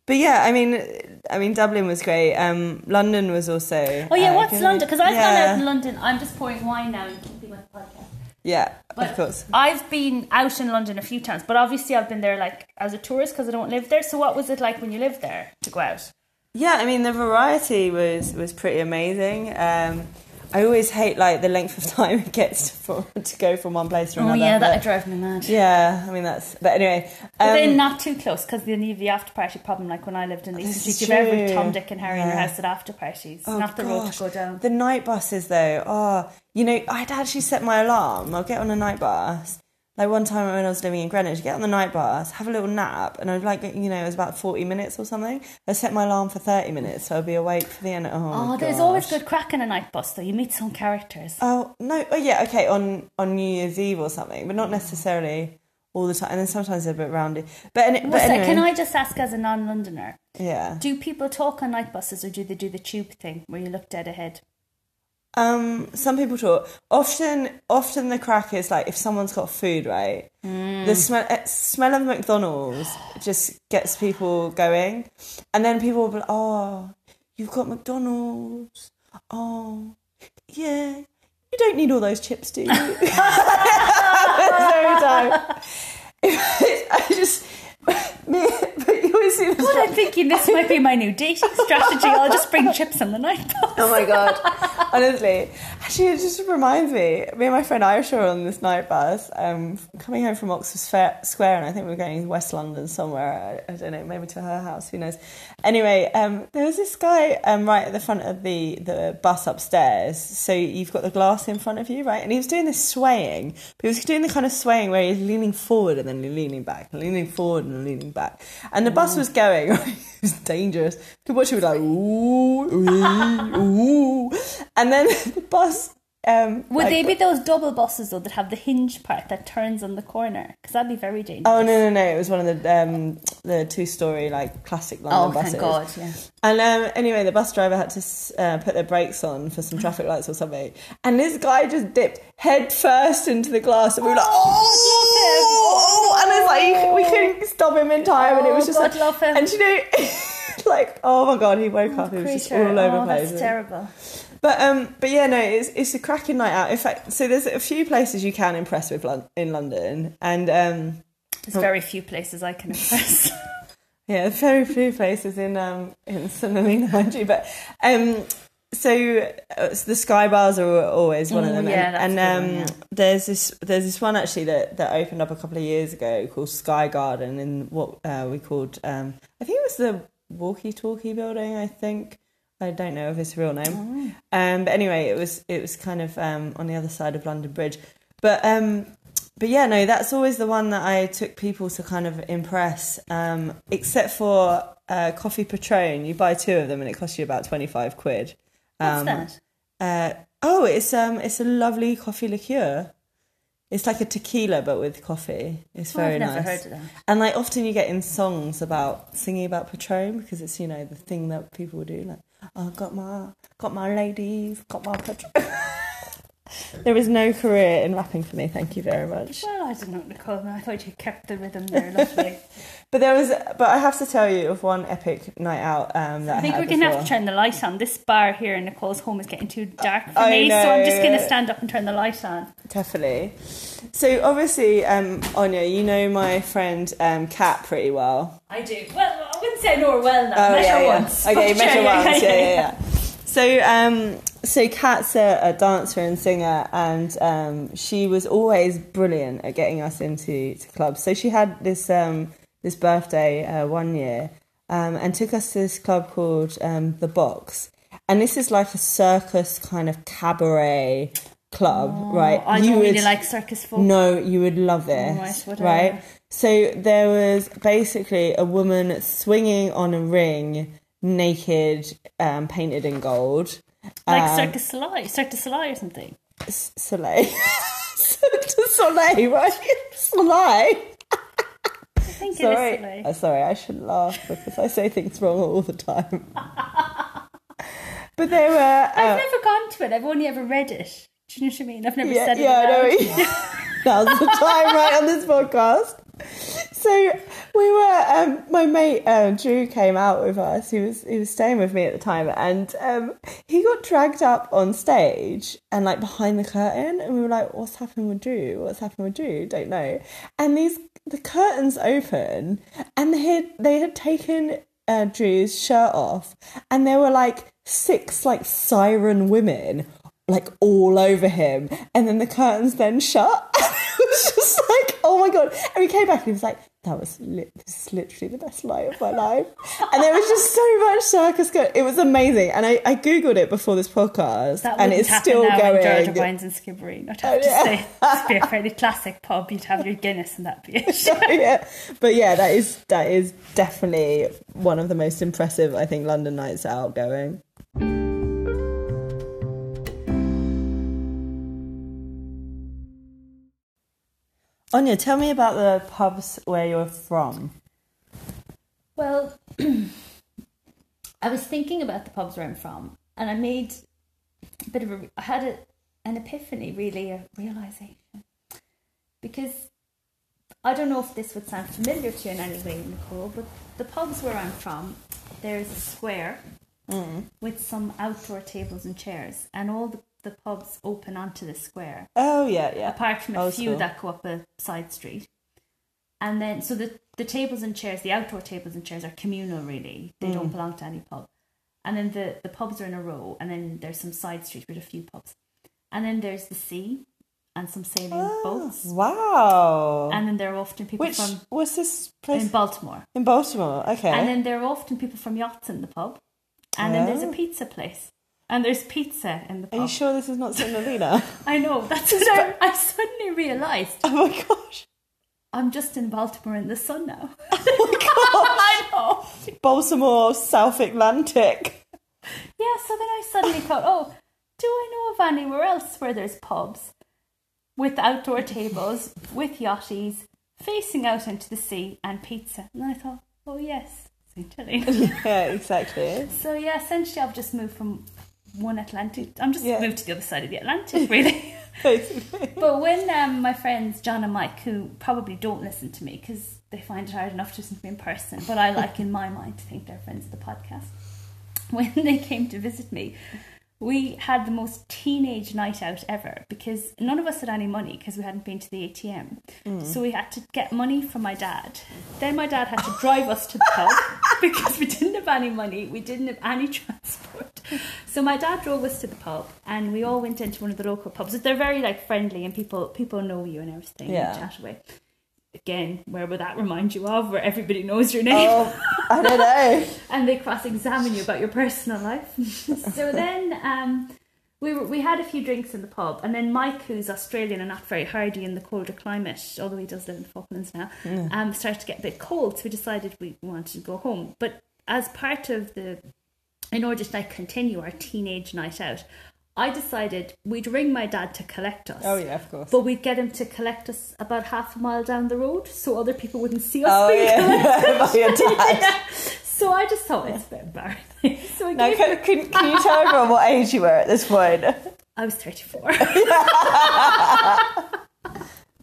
But yeah, I mean, I mean, Dublin was great. Um, London was also. Oh yeah, uh, what's good. London? Because I've gone out in London. I'm just pouring wine now and keeping the podcast. Yeah, But of course. I've been out in London a few times, but obviously I've been there like as a tourist because I don't live there. So what was it like when you lived there to go out? Yeah, I mean the variety was was pretty amazing. Um, I always hate like the length of <laughs> time it gets for, to go from one place to another. Oh yeah, that would drive me mad. yeah, I mean that's. But anyway, But um, then not too close because then you have the after party problem. Like when I lived in the This Street, you've every. Tom, Dick, and Harry in your house at after parties. Oh, not the road to go down. The night buses, though, oh, you know, I'd actually set my alarm. I'll get on a night bus. Like one time when I was living in Greenwich, get on the night bus, have a little nap, and I'd like, you know, it was about 40 minutes or something. I set my alarm for 30 minutes, so I'd be awake for the end. Oh, Oh, there's always good crack in a night bus though. You meet some characters. Oh, no, oh, yeah, okay, on, on New Year's Eve or something, but not necessarily all the time. And then sometimes they're a bit roundy. But, any, but anyway, Can I just ask as a non-Londoner, yeah. do people talk on night buses or do they do the tube thing where you look dead ahead? Um, some people talk. Often, often the crack is like if someone's got food, right? The smell, eh, smell of McDonald's just gets people going, and then people will be like, "Oh, you've got McDonald's. Oh, yeah. You don't need all those chips, do you?" <laughs> <laughs> Every time. <laughs> I just, me, always see this. Well, I'm thinking this might be my new dating <laughs> strategy. I'll just bring chips on the night bus. Oh my god! Honestly, actually, it just reminds me. Me and my friend Irish were on this night bus, um, coming home from Oxford Square, and I think we were going to West London somewhere. I, I don't know, maybe to her house. Who knows? Anyway, um, there was this guy um, right at the front of the the bus upstairs. So you've got the glass in front of you, right? And he was doing this swaying, but he was doing the kind of swaying where he's leaning forward and then leaning back, leaning forward and leaning back. And the bus was going. <laughs> Right? It was dangerous. You could watch it like ooh, ooh, ooh. And then <laughs> the bus. Um, Would like- they be those double buses though that have the hinge part that turns on the corner? Because that'd be very dangerous. Oh no no no! It was one of the um, the two story like classic London Oh, buses. thank God! Yeah. And um, anyway, the bus driver had to uh, put their brakes on for some traffic lights or something, and this guy just dipped head first into the glass, and we were like, oh, love him. and it's like we couldn't stop him in time, and it was Oh, just God, like, love him. and you know, <laughs> like oh my god, he woke up, he was just all over oh, the place. that's terrible. But um, but yeah, no, it's it's a cracking night out. In fact, so there's a few places you can impress with Lon- in London, and um, There's very few places I can impress. <laughs> Yeah, very few places in um in St Helena, mind you, but um so uh, the sky bars are always one of them, yeah, and, and um one, yeah. there's this there's this one actually that that opened up a couple of years ago called Sky Garden in what uh, we called um I think it was the Walkie Talkie Building, I think. I don't know if it's a real name. Oh. Um, but anyway, it was it was kind of um, on the other side of London Bridge. But um, but yeah, no, that's always the one that I took people to kind of impress. Um, except for uh, coffee Patron, you buy two of them and it costs you about twenty five quid. What's Um, that? Uh, oh, it's um, it's a lovely coffee liqueur. It's like a tequila but with coffee. It's Oh, very I've never nice. heard of that. And like often you get in songs about singing about Patron because it's you know the thing that people do like oh got my got my ladies got my Patron. <laughs> there is no career in rapping for me. Thank you very much. Well, I did not Nicole. I thought you kept the rhythm there, lovely. <laughs> But there was but I have to tell you of one epic night out um, that I, I think had we're going to have to turn the light on. This bar here in Nicole's home is getting too dark for I me, so I'm just gonna stand up and turn the light on. Definitely. So obviously, um, Anya, you know my friend um, Kat pretty well. I do. Well, I wouldn't say I know her well now. Oh Met yeah, yeah. once. Okay, her yeah, once. yeah, Yeah, yeah. So, um, so Kat's a, a dancer and singer, and um, she was always brilliant at getting us into to clubs. So she had this um, this birthday uh, one year, um, and took us to this club called um, the Box, and this is like a circus kind of cabaret club, right? I You don't really like circus folk. no, you would love this, whatever. right? So there was basically a woman swinging on a ring, naked, um, painted in gold. Like Um, Circus Soleil, Cirque du Soleil or something. Soleil. <laughs> Soleil, right? <laughs> Soleil. Think it Sorry. is. Uh, sorry, I shouldn't laugh because I say things wrong all the time. <laughs> but they were. I've Uh, never gone to it. I've only ever read it. Do you know what I mean? I've never yeah, said it. yeah, I know. Now's <laughs> the time, right, on this podcast. So we were. Um, my mate uh, Drew came out with us. He was he was staying with me at the time, and um, he got dragged up on stage and like behind the curtain, and we were like, "What's happened with Drew? What's happened with Drew? Don't know." And these the curtains open, and they had they had taken uh, Drew's shirt off, and there were like six like siren women like all over him, and then the curtains then shut. <laughs> it was just like, oh my god! And we came back, and he was like, "That was li- this is literally the best night of my life." And there was just so much circus. Go- it was amazing, and I, I googled it before this podcast, That and it's still now in Georgia going. Wines and Skibbereen. I'd Oh, have to yeah. say, it'd be a fairly classic pub. You'd have your Guinness and that'd be it. <laughs> Oh, yeah. But yeah, that is that is definitely one of the most impressive, I think, London nights out going. Anya, tell me about the pubs where you're from. Well, <clears throat> I was thinking about the pubs where I'm from, and I made a bit of a. I had a, an epiphany, really, a realization, because I don't know if this would sound familiar to you in any way, Nicole, but the pubs where I'm from, there's a square mm. with some outdoor tables and chairs, and all the, the pubs open onto the square Oh yeah, yeah. apart from a few that go up a side street. And then, so the, the tables and chairs, the outdoor tables and chairs are communal, really. They Mm. don't belong to any pub. And then the, the pubs are in a row, and then there's some side streets with a few pubs. And then there's the sea and some sailing Oh, boats. wow. And then there are often people Which from what's this place in Baltimore. in Baltimore? Okay. And then there are often people from yachts in the pub. And then there's a Oh. pizza place. And there's pizza in the pub. Are you sure this is not Saint Helena? <laughs> I know. That's what I, I suddenly realised. oh my gosh. I'm just in Baltimore in the sun now. <laughs> Oh my <laughs> I know. Baltimore, South Atlantic. Yeah, so then I suddenly thought, oh, do I know of anywhere else where there's pubs with outdoor tables, with yachties, facing out into the sea and pizza? And I thought, oh yes, St. Helena. yeah, exactly. so yeah, essentially I've just moved from one Atlantic. I'm just Yeah. moved to the other side of the Atlantic, really. <laughs> <laughs> Basically. but when um, my friends John and Mike, who probably don't listen to me because they find it hard enough to listen to me in person, but I like in my mind to think they're friends of the podcast. <laughs> When they came to visit me, we had the most teenage night out ever because none of us had any money because we hadn't been to the ATM. Mm. So we had to get money from my dad. Then my dad had to drive us to the pub <laughs> because we didn't have any money. We didn't have any <laughs> transport. So my dad drove us to the pub and we all went into one of the local pubs. They're very like friendly and people people know you and everything. Yeah. And chat away. Again, where would that remind you of? Where everybody knows your name Oh, I don't know. <laughs> and they cross examine you about your personal life. <laughs> so then um, we were, we had a few drinks in the pub, and then Mike, who's Australian and not very hardy in the colder climate, although he does live in the Falklands now, um, started to get a bit cold. So we decided we wanted to go home. But as part of the, in order to like continue our teenage night out, I decided we'd ring my dad to collect us. Oh yeah, of course. But we'd get him to collect us about half a mile down the road, so other people wouldn't see us Oh being yeah, <laughs> by your dad. <laughs> So I just thought it's a bit embarrassing. <laughs> So I Now, can, can, can you tell everyone what age you were at this point? I was 34.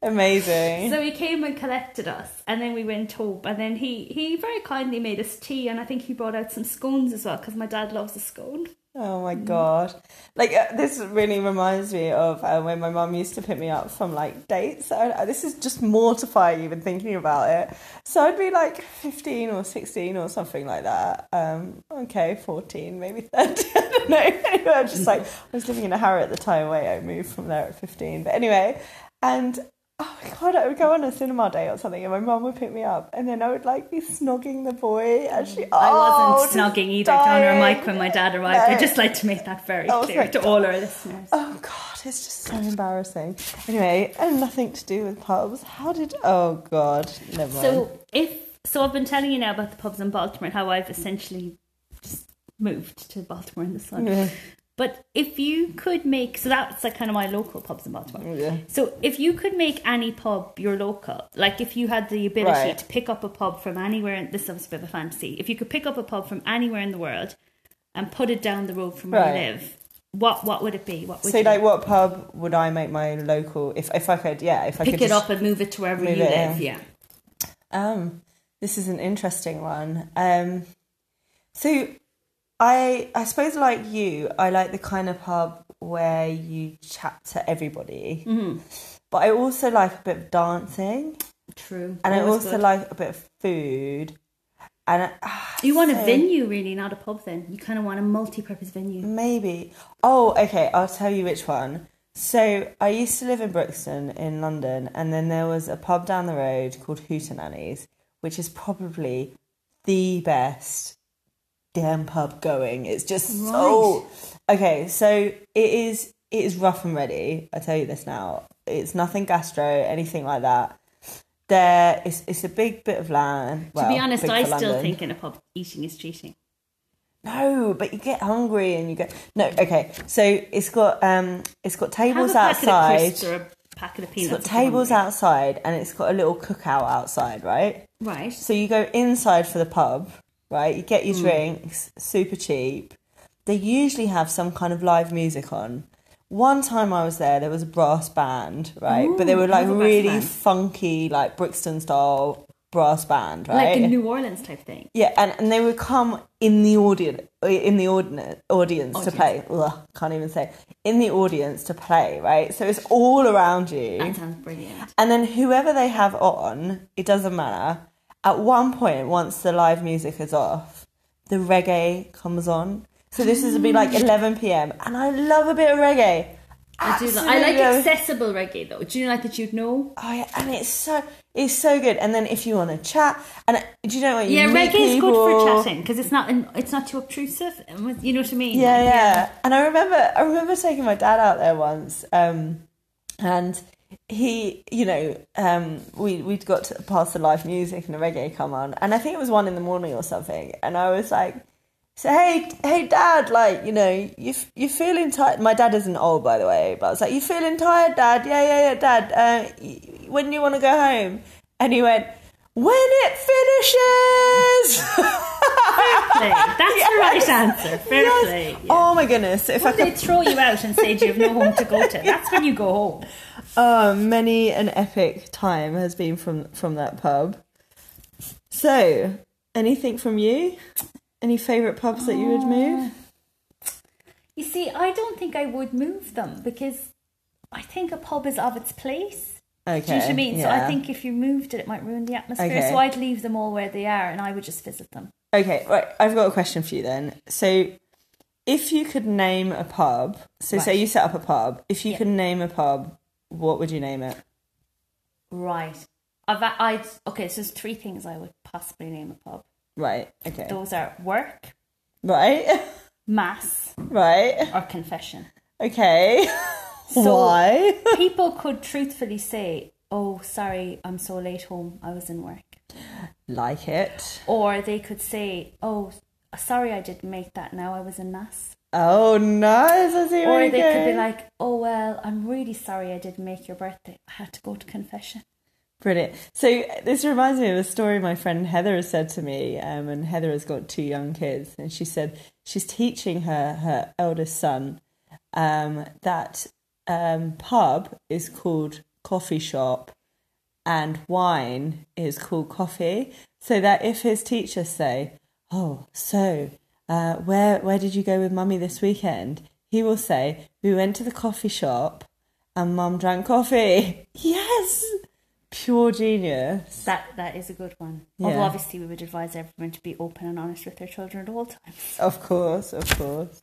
Amazing. so he came and collected us, and then we went home. And then he, he very kindly made us tea, and I think he brought out some scones as well, because my dad loves a scone. Oh my god! Like uh, this really reminds me of uh, when my mum used to pick me up from like dates. I, this is just mortifying even thinking about it. So I'd be like fifteen or sixteen or something like that. Um, okay, fourteen, maybe <laughs> thirteen. I don't know. Anyway, I'm just like I was living in a Harrow at the time. Wait, I moved from there at fifteen. But anyway, and oh my god, I would go on a cinema date or something, and my mum would pick me up, and then I would like be snogging the boy. And she, Mm. I oh, wasn't snogging either, John or dying. Mike, when my dad arrived. No. I'd just like to make that very Oh, clear thank to all our listeners. Oh god, it's just so embarrassing. Anyway, and nothing to do with pubs. How did? Oh god, never mind. So if so, I've been telling you now about the pubs in Baltimore and how I've essentially just moved to Baltimore in the sun. Yeah. But if you could make so that's like kind of my local pubs in Baltimore. Yeah. So if you could make any pub your local, like if you had the ability Right. to pick up a pub from anywhere, and this is a bit of a fantasy. If you could pick up a pub from anywhere in the world and put it down the road from where Right. you live, what what would it be? What would So, you like, what pub would I make my local? If if I could, yeah, if I could. pick could it up and move it to wherever you live? yeah. Yeah. Um, this is an interesting one. Um, so I I suppose like you, I like the kind of pub where you chat to everybody, Mm-hmm. but I also like a bit of dancing, True. and I also good. like a bit of food. And I, You want a venue, really, not a pub. Then you kind of want a multi-purpose venue. Maybe. Oh, okay. I'll tell you which one. So I used to live in Brixton in London, and then there was a pub down the road called Hootenannies, which is probably the best damn pub going. It's just so okay. So it is. It is rough and ready. I tell you this now. It's nothing gastro, anything like that. There, it's it's a big bit of land. to be honest, I still London. think in a pub eating is cheating. No, but you get hungry and you go. No, okay. So it's got um, it's got tables Have a packet of outside. crisps or a packet of peanuts. got tables outside, and it's got a little cookout outside, right? Right. So you go inside for the pub, right? You get your hmm. drinks, super cheap. They usually have some kind of live music on. One time I was there, there was a brass band, right? but they were like I love a brass really funky, like Brixton style brass band, right? Like a New Orleans type thing. Yeah, and, and they would come in the audience in the ordina- audience to play. Ugh, can't even say in the audience to play, right? So it's all around you, That sounds brilliant. and then whoever they have on, it doesn't matter. At one point, once the live music is off, the reggae comes on. So this is to be like <gasps> 11 p.m. and I love a bit of reggae. I do. Like, I like accessible reggae though. Do you like that you'd know? Oh yeah, and it's so it's so good. And then if you want to chat, and do you know what? You Yeah, reggae is good for chatting because it's not it's not too obtrusive. You know what I mean? Yeah, Like, yeah. And I remember, I remember taking my dad out there once, um, and he, you know, um, we we'd got to past the live music and the reggae come on, and I think it was one in the morning or something, and I was like. So hey, hey, dad, like you know, you you feeling tired? My dad isn't old, by the way, but I was like, you feeling tired, dad? Yeah, yeah, yeah, dad. Uh, when do you want to go home? And he went, when it finishes. Play. <laughs> That's the right answer. Fair Yes. play. Yeah. Oh my goodness! If I could they throw you out and say you have no home to go to, <laughs> that's when you go home. Oh, many an epic time has been from from that pub. So, anything from you? Any favourite pubs that you would move? Uh, you see, I don't think I would move them because I think a pub is of its place. Okay. Do you know what I mean? So. I think if you moved it, it might ruin the atmosphere. Okay. So I'd leave them all where they are and I would just visit them. Okay, right. I've got a question for you then. So, if you could name a pub, so say you set up a pub, if you Yeah. could name a pub, what would you name it? Right. I've, I'd, okay, so there's three things I would possibly name a pub. Right. Okay. Those are work, Right. <laughs> mass, Right. or confession. Okay. So- <laughs> Why? <laughs> People could truthfully say, "Oh, sorry, I'm so late home. I was in work," Like it. or they could say, "Oh, sorry, I didn't make that. Now I was in mass." Oh, nice. I see Or they could be like, "Oh well, I'm really sorry I didn't make your birthday. I had to go to confession." Brilliant. So this reminds me of a story my friend Heather has said to me, um, and Heather has got two young kids, and she said she's teaching her her eldest son um, that um, pub is called coffee shop, and wine is called coffee. So that if his teachers say, "Oh, so uh, where where did you go with mummy this weekend?" he will say, "We went to the coffee shop." And mum drank coffee. <laughs> Yes, pure genius. That that is a good one. Yeah. Although obviously we would advise everyone to be open and honest with their children at all times. Of course, of course.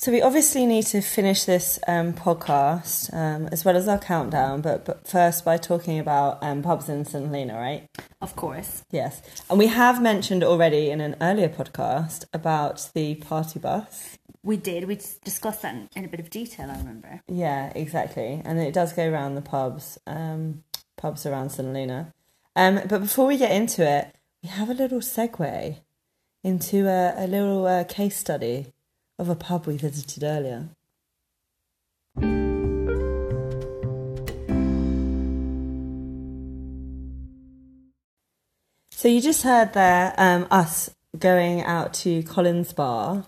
So we obviously need to finish this um, podcast um, as well as our countdown, but but first by talking about um, pubs in St Helena, right? Of course. Yes, and we have mentioned already in an earlier podcast about the party bus. We did. We discussed that in, in a bit of detail, I remember. Yeah, exactly. And it does go around the pubs, um, pubs around St Helena. Um, but before we get into it, we have a little segue into a, a little uh, case study of a pub we visited earlier. So you just heard there um, us going out to Collins Bar,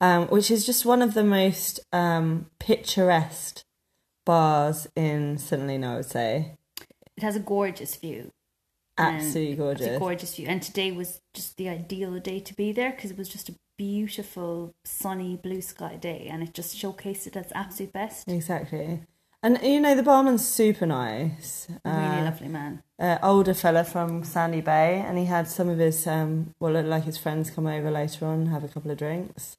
um, which is just one of the most um, picturesque bars in St Helena, I would say. It has a gorgeous view. Absolutely It's gorgeous. a gorgeous view. And today was just the ideal day to be there because it was just a beautiful, sunny, blue sky day and it just showcased it at its absolute best. Exactly. And you know, the barman's super nice. Really Uh, lovely man. uh, older fella from Sandy Bay, and he had some of his, um, well, looked like his friends come over later on, have a couple of drinks.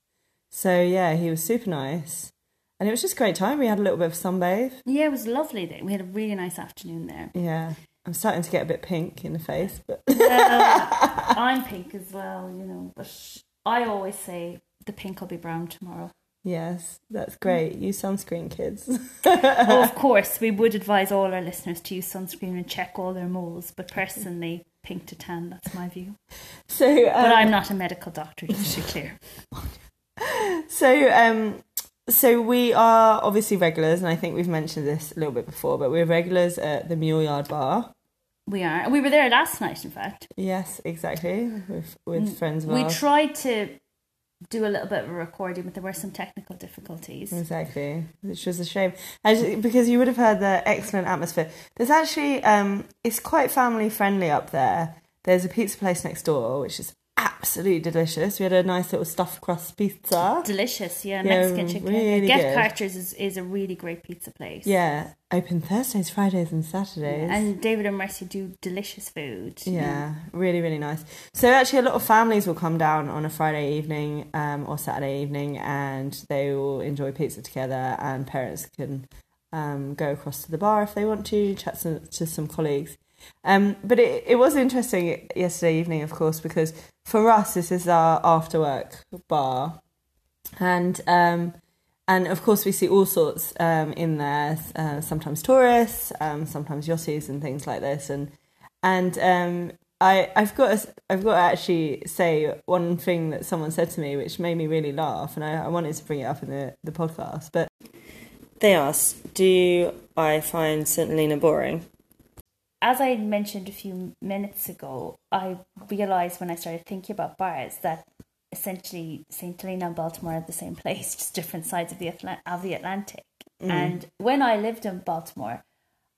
So yeah, he was super nice, and it was just a great time. We had a little bit of sunbathe. Yeah, it was lovely day. We had a really nice afternoon there. Yeah, I'm starting to get a bit pink in the face, but Well, <laughs> I'm pink as well, you know, but I always say the pink will be brown tomorrow. yes, that's great. Use sunscreen, kids. oh, of <laughs> course, we would advise all our listeners to use sunscreen and check all their moles, but personally, pink to tan, that's my view. so, um, But I'm not a medical doctor, just to be clear. <laughs> So, um, so we are obviously regulars, and I think we've mentioned this a little bit before, but we're regulars at the Mule Yard Bar. We are. We were there last night, in fact. Yes, exactly, with with friends of We ours. tried to do a little bit of a recording, but there were some technical difficulties. Exactly, which was a shame, Actually, because you would have heard the excellent atmosphere. There's actually, um, it's quite family friendly up there. There's a pizza place next door, which is absolutely delicious. We had a nice little stuffed crust pizza. Delicious, yeah. Yeah, Mexican chicken. really Get. Carter's is, is a really great pizza place. Yeah, open Thursdays, Fridays, and Saturdays. And David and Mercy do delicious food. Yeah, really, really nice. So actually, a lot of families will come down on a Friday evening um, or Saturday evening, and they will enjoy pizza together. And parents can um, go across to the bar if they want to chat some, to some colleagues. Um, but it, it was interesting yesterday evening, of course, because for us this is our after work bar, and um, and of course we see all sorts um, in there. Uh, sometimes tourists, um, sometimes yachties and things like this, and and um, I I've got to, I've got to actually say one thing that someone said to me which made me really laugh, and I, I wanted to bring it up in the the podcast. But they asked, "Do I find St Helena boring?" As I mentioned a few minutes ago, I realised when I started thinking about bars that essentially St. Helena and Baltimore are the same <laughs> place, just different sides of the, Atla- of the Atlantic. And when I lived in Baltimore,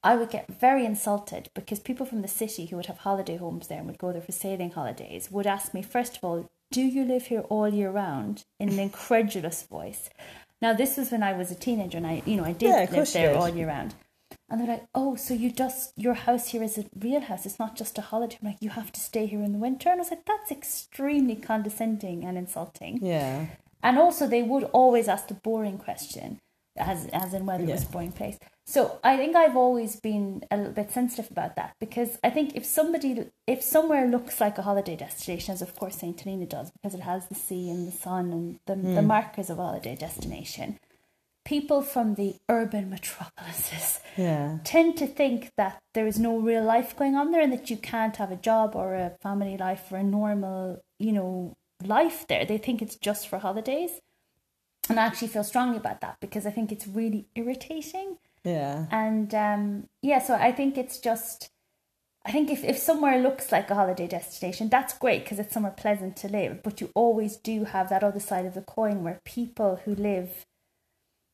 I would get very insulted because people from the city who would have holiday homes there and would go there for sailing holidays would ask me, first of all, do you live here all year round? In an <laughs> incredulous voice. Now, this was when I was a teenager and I, you know, I did Yeah, live there all year round. And they're like, oh, so you just, your house here is a real house. It's not just a holiday. I'm like, you have to stay here in the winter. And I was like, that's extremely condescending and insulting. Yeah, And also, they would always ask the boring question. as as in whether it was a boring place. So I think I've always been a little bit sensitive about that because I think if somebody if somewhere looks like a holiday destination, as of course Saint Helena does, because it has the sea and the sun and the, the hmm. markers of a holiday destination, people from the urban metropolises Yeah. tend to think that there is no real life going on there and that you can't have a job or a family life or a normal, you know, life there. They think it's just for holidays. And I actually feel strongly about that because I think it's really irritating. Yeah. And um, yeah, so I think it's just, I think if, if somewhere looks like a holiday destination, that's great because it's somewhere pleasant to live. But you always do have that other side of the coin where people who live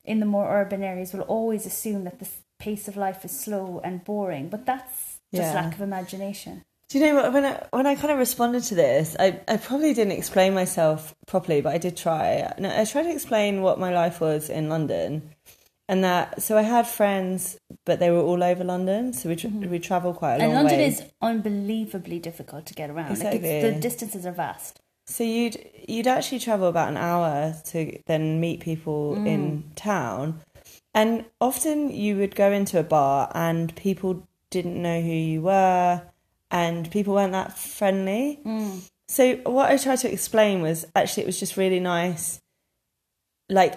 in the more urban areas will always assume that the pace of life is slow and boring. But that's just Yeah. lack of imagination. Do you know what? When I when I kind of responded to this, I, I probably didn't explain myself properly, but I did try. No, I tried to explain what my life was in London, and that so I had friends, but they were all over London, so we tra- we travel quite a lot. And long London way. is unbelievably difficult to get around. Like it's, the distances are vast. So you'd you'd actually travel about an hour to then meet people Mm. in town, and often you would go into a bar and people didn't know who you were, and people weren't that friendly. Mm. So what I tried to explain was actually it was just really nice. Like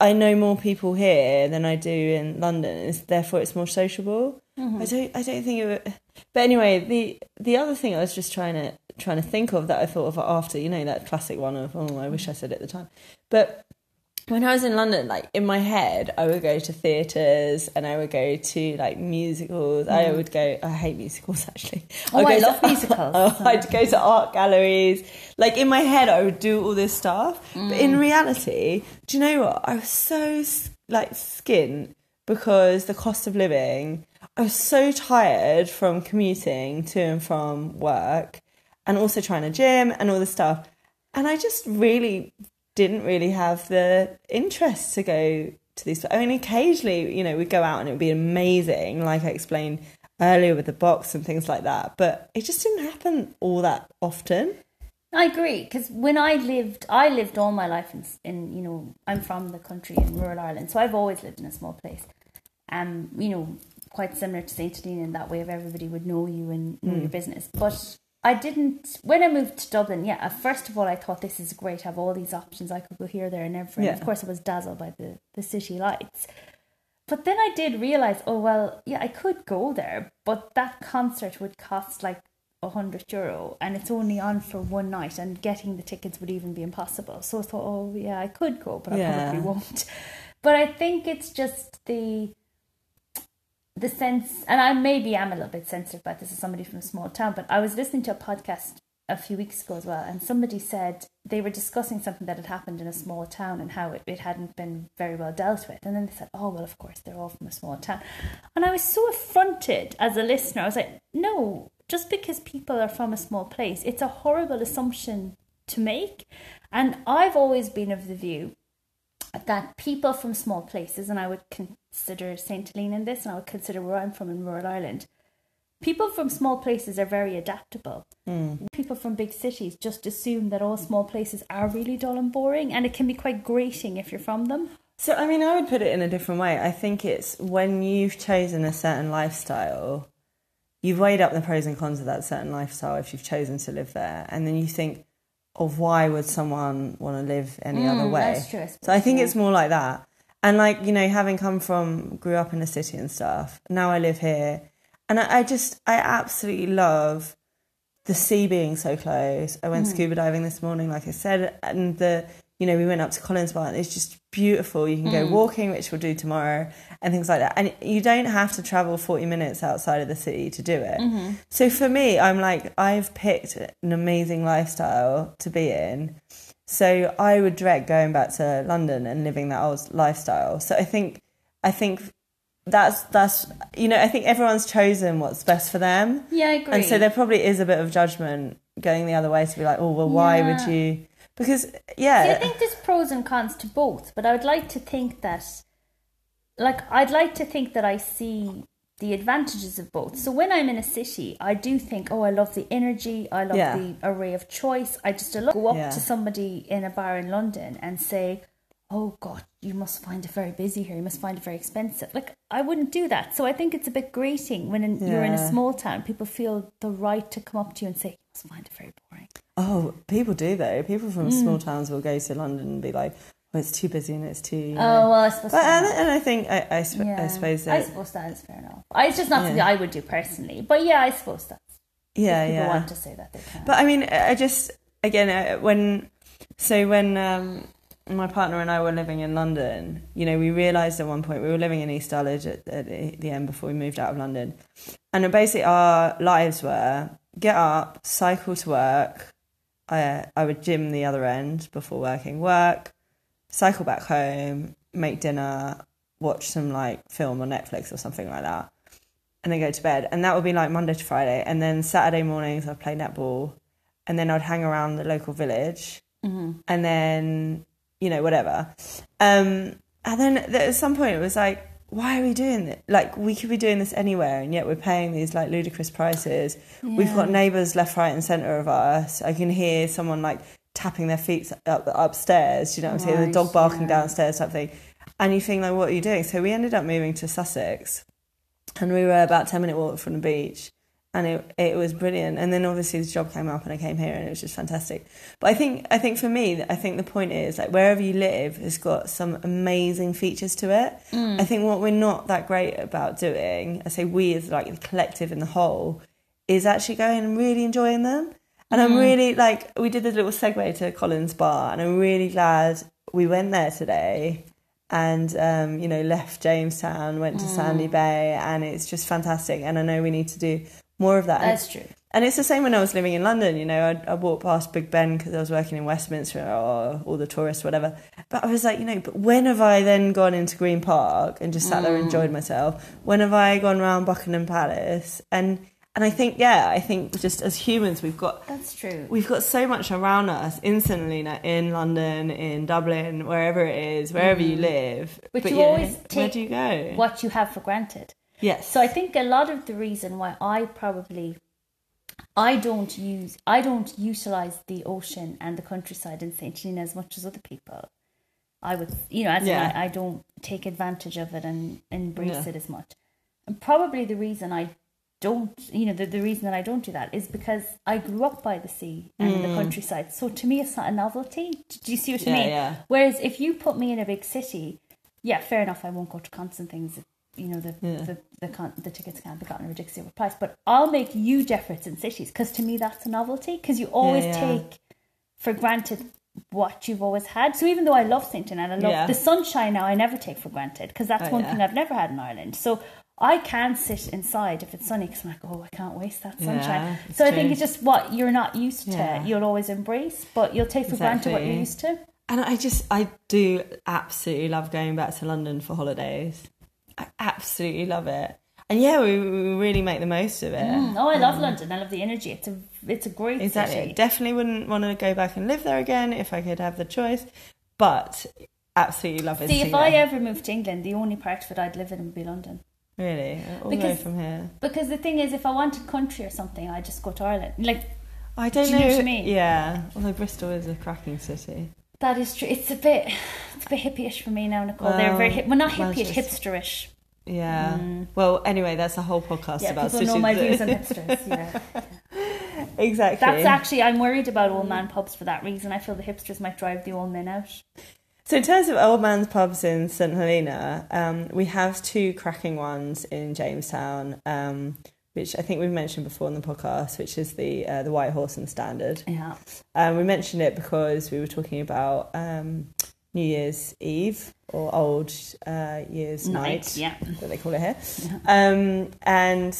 I know more people here than I do in London, and therefore it's more sociable. I don't I don't think it. Would, but anyway, the the other thing I was just trying to trying to think of that I thought of after, you know, that classic one of oh I wish I said it at the time, but when I was in London, like in my head, I would go to theatres and I would go to like musicals. I mm. would go. I hate musicals <laughs> actually. Oh, I'd I love musicals. Oh, <laughs> I'd go to art galleries. Like in my head, I would do all this stuff, but in mm. reality, do you know what? I was so like skin because the cost of living. I was so tired from commuting to and from work, and also trying to gym and all this stuff, and I just really didn't really have the interest to go to these. I mean, occasionally, you know, we'd go out and it would be amazing, like I explained earlier with the box and things like that. But it just didn't happen all that often. I agree because when I lived, I lived all my life in, in, you know, I'm from the country in rural Ireland, so I've always lived in a small place. Um, you know, quite similar to Saint Helena in that way of everybody would know you and know your business. But I didn't when I moved to Dublin. Yeah, first of all, I thought this is great. I have all these options. I could go here, there, and everywhere. Yeah. Of course, I was dazzled by the the city lights. But then I did realize, oh well, yeah, I could go there, but that concert would cost like a hundred euro, and it's only on for one night, and getting the tickets would even be impossible. So I thought, oh yeah, I could go, but I Yeah. probably won't. But I think it's just the the sense, and I maybe am a little bit sensitive about this as somebody from a small town, but I was listening to a podcast a few weeks ago as well, and somebody said they were discussing something that had happened in a small town and how it, it hadn't been very well dealt with. And then they said, Oh, well, of course, they're all from a small town. And I was so affronted as a listener. I was like, No, just because people are from a small place, it's a horrible assumption to make. And I've always been of the view that people from small places, and I would consider St. Helena in this, and I would consider where I'm from in rural Ireland, people from small places are very adaptable. Mm. People from big cities just assume that all small places are really dull and boring, and it can be quite grating if you're from them. So, I mean, I would put it in a different way. I think it's when you've chosen a certain lifestyle, you've weighed up the pros and cons of that certain lifestyle if you've chosen to live there. And then you think, of why would someone want to live any other way? Mm, true, So I think it's more like that. And like, you know, having come from, grew up in a city and stuff, now I live here. And I, I just, I absolutely love the sea being so close. I went scuba diving this morning, like I said, and the, you know, we went up to Collins Bar and it's just beautiful. You can go mm. walking, which we'll do tomorrow, and things like that. And you don't have to travel 40 minutes outside of the city to do it. Mm-hmm. So for me, I'm like, I've picked an amazing lifestyle to be in. So I would dread going back to London and living that old lifestyle. So I think, I think that's that's you know I think everyone's chosen what's best for them. Yeah, I agree. And so there probably is a bit of judgment going the other way to be like, oh well, why Yeah. would you? Because See, yeah, I think there's pros and cons to both, but I would like to think that, like, I'd like to think that I see the advantages of both. So when I'm in a city, I do think, oh, I love the energy, I love Yeah. the array of choice. I just love, go up Yeah. to somebody in a bar in London and say, oh God, you must find it very busy here. You must find it very expensive. Like I wouldn't do that. So I think it's a bit grating when in, you're in a small town. People feel the right to come up to you and say, "You must find it very boring." Oh, people do though. People from small towns will go to London and be like, "Well, it's too busy and it's too." You know. Oh well, I suppose. But, and, and I think I, I, sp- I suppose I that suppose that is fair enough. I, it's just not something I would do personally. But yeah, I suppose that. yeah, people yeah. want to say that they can. But I mean, I just again when so when um, my partner and I were living in London, you know, we realised at one point we were living in East Dulwich at, at the the end before we moved out of London, and basically our lives were get up, cycle to work. I I would gym the other end before working, work, cycle back home, make dinner, watch some like film on Netflix or something like that and then go to bed. And that would be like Monday to Friday. And then Saturday mornings, I'd play netball. And then I'd hang around the local village. Mm-hmm. And then, you know, whatever. Um, and then at some point, it was like, why are we doing this? Like, we could be doing this anywhere. And yet we're paying these like ludicrous prices. We've got neighbours left, right, and centre of us. I can hear someone like tapping their feet up upstairs. You know what I'm saying? The dog barking yeah. downstairs, type thing. And you think like, what are you doing? So we ended up moving to Sussex and we were about 10 minute walk from the beach and it, it was brilliant. And then obviously this job came up and I came here and it was just fantastic. But I think I think for me I think the point is like wherever you live has got some amazing features to it. Mm. I think what we're not that great about doing I say we as like the collective in the whole is actually going and really enjoying them. And I'm mm. really like we did this little segue to Collins Bar and I'm really glad we went there today and um, you know left Jamestown, went to mm. Sandy Bay, and it's just fantastic. And I know we need to do more of that. That's true. And it's the same when I was living in London. You know, I, I walked past Big Ben because I was working in Westminster or all the tourists, whatever. But I was like, you know, but when have I then gone into Green Park and just sat there and enjoyed myself? When have I gone around Buckingham Palace? And and I think, yeah, I think just as humans, we've got That's true. we've got so much around us instantly now in London, in Dublin, wherever it is, wherever you live. Mm. But you always where take do you go? what you have for granted. Yes. So I think a lot of the reason why I probably I don't use I don't utilize the ocean and the countryside in Saint Helena as much as other people. I would you know, as Yeah. I, I don't take advantage of it and embrace Yeah. it as much. And probably the reason I don't you know, the, the reason that I don't do that is because I grew up by the sea and in the countryside. So to me it's not a novelty. Do you see what I Mm. Mean? yeah. Whereas if you put me in a big city, yeah, fair enough. I won't go to constant things. You know, the Yeah. the the, con- the tickets can't be gotten a ridiculous price. But I'll make huge efforts in cities because to me that's a novelty. Because you always yeah. take for granted what you've always had. So even though I love Saint and I love Yeah. the sunshine now, I never take for granted because that's Oh, one yeah. thing I've never had in Ireland. So. I can sit inside if it's sunny because I'm like, oh, I can't waste that sunshine. Yeah, so I think it's just what you're not used to. Yeah. You'll always embrace, but you'll take for granted what you're used to. And I just, I do absolutely love going back to London for holidays. I absolutely love it. And yeah, we, we really make the most of it. Mm, Oh, I love London. I love the energy. It's a it's a great Exactly. city. Definitely wouldn't want to go back and live there again if I could have the choice. But absolutely love it. See, if I ever moved to England, the only part of it I'd live in would be London. Really? All the way Because- from here. Because the thing is, if I wanted country or something, I'd just go to Ireland. Like I don't Do you know. I mean? Yeah. Although Bristol is a cracking city. That is true. It's a bit it's a bit hippie-ish for me now, Nicole. They're very hip. Well, not hippie-ish, Manchester- hipsterish. Yeah. Well, anyway, that's a whole podcast Mm. Yeah, about people know my views on hipsters. <laughs> Yeah, exactly. that's actually I'm worried about old man pubs for that reason. I feel the hipsters might drive the old men out. So, in terms of old man's pubs in St Helena, um, we have two cracking ones in Jamestown, um, which I think we've mentioned before in the podcast, which is the uh, the White Horse and the Standard. Yeah, Um, we mentioned it because we were talking about um, New Year's Eve or Old uh, Year's Night, yeah. that they call it here, um, and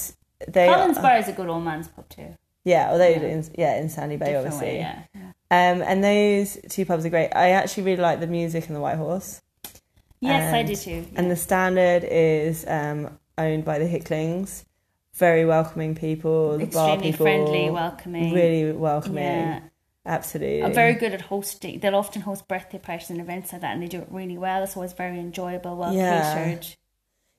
they Collins Bar is a good old man's pub too. yeah, although Yeah. in, yeah in Sandy Bay, Different obviously. way, yeah. Um, and those two pubs are great. I actually really like the music in the White Horse. Yes, I do too. And the standard is um, owned by the Hicklings. Very welcoming people. The bar people, friendly, welcoming. Really welcoming. Yeah. Absolutely. are very good at hosting. They'll often host birthday parties and events like that, and they do it really well. It's always very enjoyable, well Yeah. catered.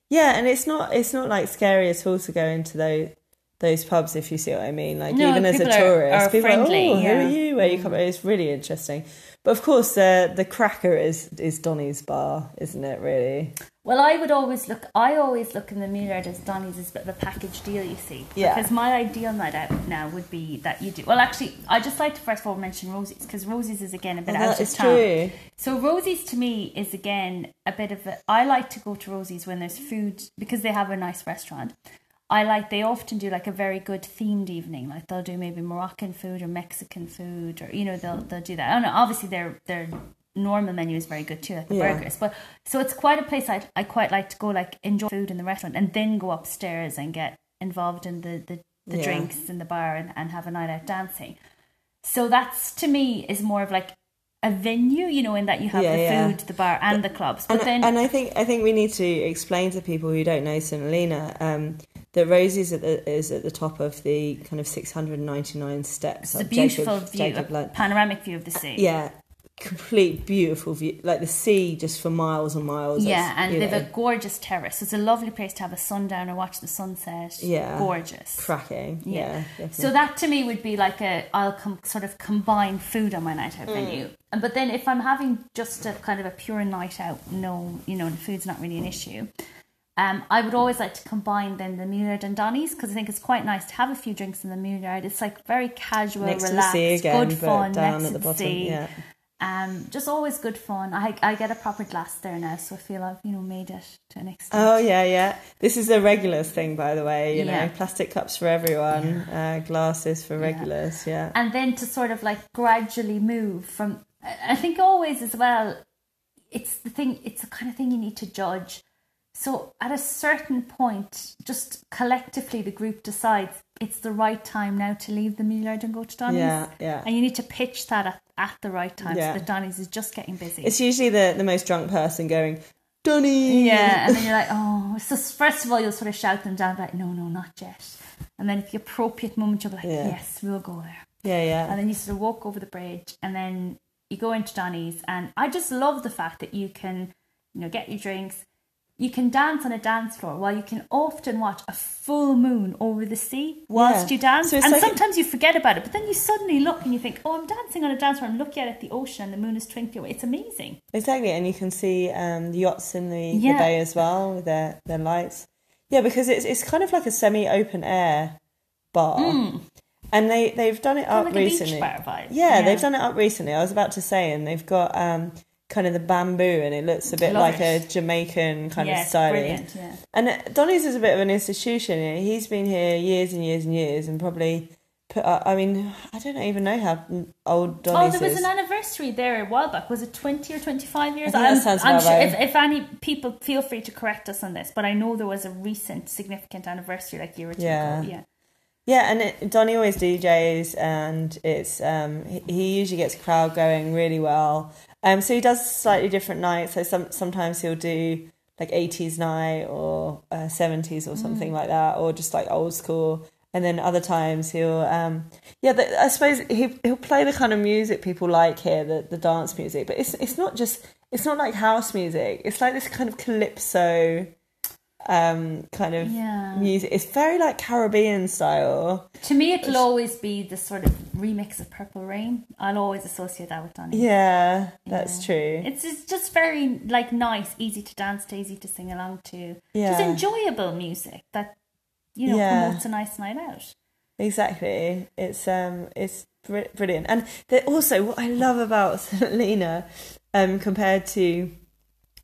Yeah, and it's not it's not like scary at all to go into those those pubs if you see what I mean. Like No, even as a people are- tourist, are people friendly, are like, oh, yeah. who are you? Where you mm. come? It's really interesting. But of course, the the cracker is is Donny's bar, isn't it? Really? Well, I would always look. I always look in the mirror as Donny's bit of a package deal. You see, Yeah. Because my ideal night out now would be that you do. Well, actually, I just like to first of all mention Rosie's because Rosie's is again a bit Oh, out of is town. true. So Rosie's to me is again a bit of a. I like to go to Rosie's when there's food because they have a nice restaurant. I like they often do like a very good themed evening. Like they'll do maybe Moroccan food or Mexican food or you know they'll they'll do that. I. Obviously their their normal menu is very good too, like the Yeah. burgers. But so it's quite a place I I quite like to go like enjoy food in the restaurant and then go upstairs and get involved in the the, the Yeah. drinks in the bar and, and have a night out dancing. So that's to me is more of like a venue, you know, in that you have Yeah, the yeah. food, the bar, and the clubs. But and, then, and I think I think we need to explain to people who don't know St Helena um, that Rosie's at the, is at the top of the kind of six hundred ninety nine steps. it's a beautiful Jacob, view, Jacob a panoramic view of the sea. Yeah, complete beautiful view, like the sea just for miles and miles. Yeah, and they've know, a gorgeous terrace. So It's a lovely place to have a sundown or watch the sunset. Yeah. gorgeous. cracking. Yeah. Yeah. So that to me would be like a I'll com- sort of combine food on my night out venue. Mm. And but then if I'm having just a kind of a pure night out, no, you know, the food's not really an issue. Um, I would always like to combine then the Mule Yard and Donny's because I think it's quite nice to have a few drinks in the Mule Yard. It's like very casual, next to the relaxed, sea again, good fun, down next at the bottom. sea. Yeah, Um, just always good fun. I I get a proper glass there now, so I feel I've you know made it to an extent. Oh yeah, yeah. This is a regulars thing, by the way. You Yeah. know, plastic cups for everyone, uh, glasses for regulars. Yeah. and then to sort of like gradually move from I I think always as well it's the thing it's the kind of thing you need to judge so at a certain point just collectively the group decides it's the right time now to leave the Mule Yard and go to Donny's Yeah, yeah. and you need to pitch that at, at the right time Yeah. so that Donny's is just getting busy It's usually the the most drunk person going, Donny. yeah and then you're like oh so first of all you'll sort of shout them down like no no not yet and then at the appropriate moment you'll be like Yeah. yes we'll go there yeah, yeah. and then you sort of walk over the bridge and then you go into Donny's and I just love the fact that you can you know get your drinks you can dance on a dance floor while you can often watch a full moon over the sea whilst Yeah. you dance So and like- sometimes you forget about it but then you suddenly look and you think oh I'm dancing on a dance floor I'm looking out at the ocean and the moon is twinkling away it's amazing Exactly, and you can see um, the yachts in the, Yeah. the bay as well with their, their lights. Yeah, because it's it's kind of like a semi open air bar, and they they've done it up Hmm. like recently. vibe Yeah, they've done it up recently. I was about to say, and they've got um, kind of the bamboo, and it looks a bit Love like it. a Jamaican kind yeah, of styling. yeah And uh, Donny's is a bit of an institution. He's been here years and years and years, and probably put. Up, I mean, I don't even know how old Oh, there was is. an anniversary there a while back. Was it 20 or 25 years? I think that I'm, sounds I'm sure right. if, if any people feel free to correct us on this, but I know there was a recent significant anniversary like year or two Yeah. ago. Yeah. Yeah, and it, Donny always DJs, and it's um, he, he usually gets crowd going really well. Um, so he does slightly different nights. So some sometimes he'll do like eighties night or uh, seventies or something like that, or just like old school. And then other times he'll um, yeah, the, I suppose he he'll play the kind of music people like here, the the dance music. But it's it's not just it's not like house music. It's like this kind of calypso um kind of Yeah. music. It's very like Caribbean style. To me, it'll always be the sort of remix of Purple Rain. I'll always associate that with Donny. Yeah, that's true. It's just, just very like nice, easy to dance to, easy to sing along to. Yeah. Just enjoyable music that you know Yeah. promotes a nice night out. Exactly. It's um it's br- brilliant. And also what I love about <laughs> St. Lena um compared to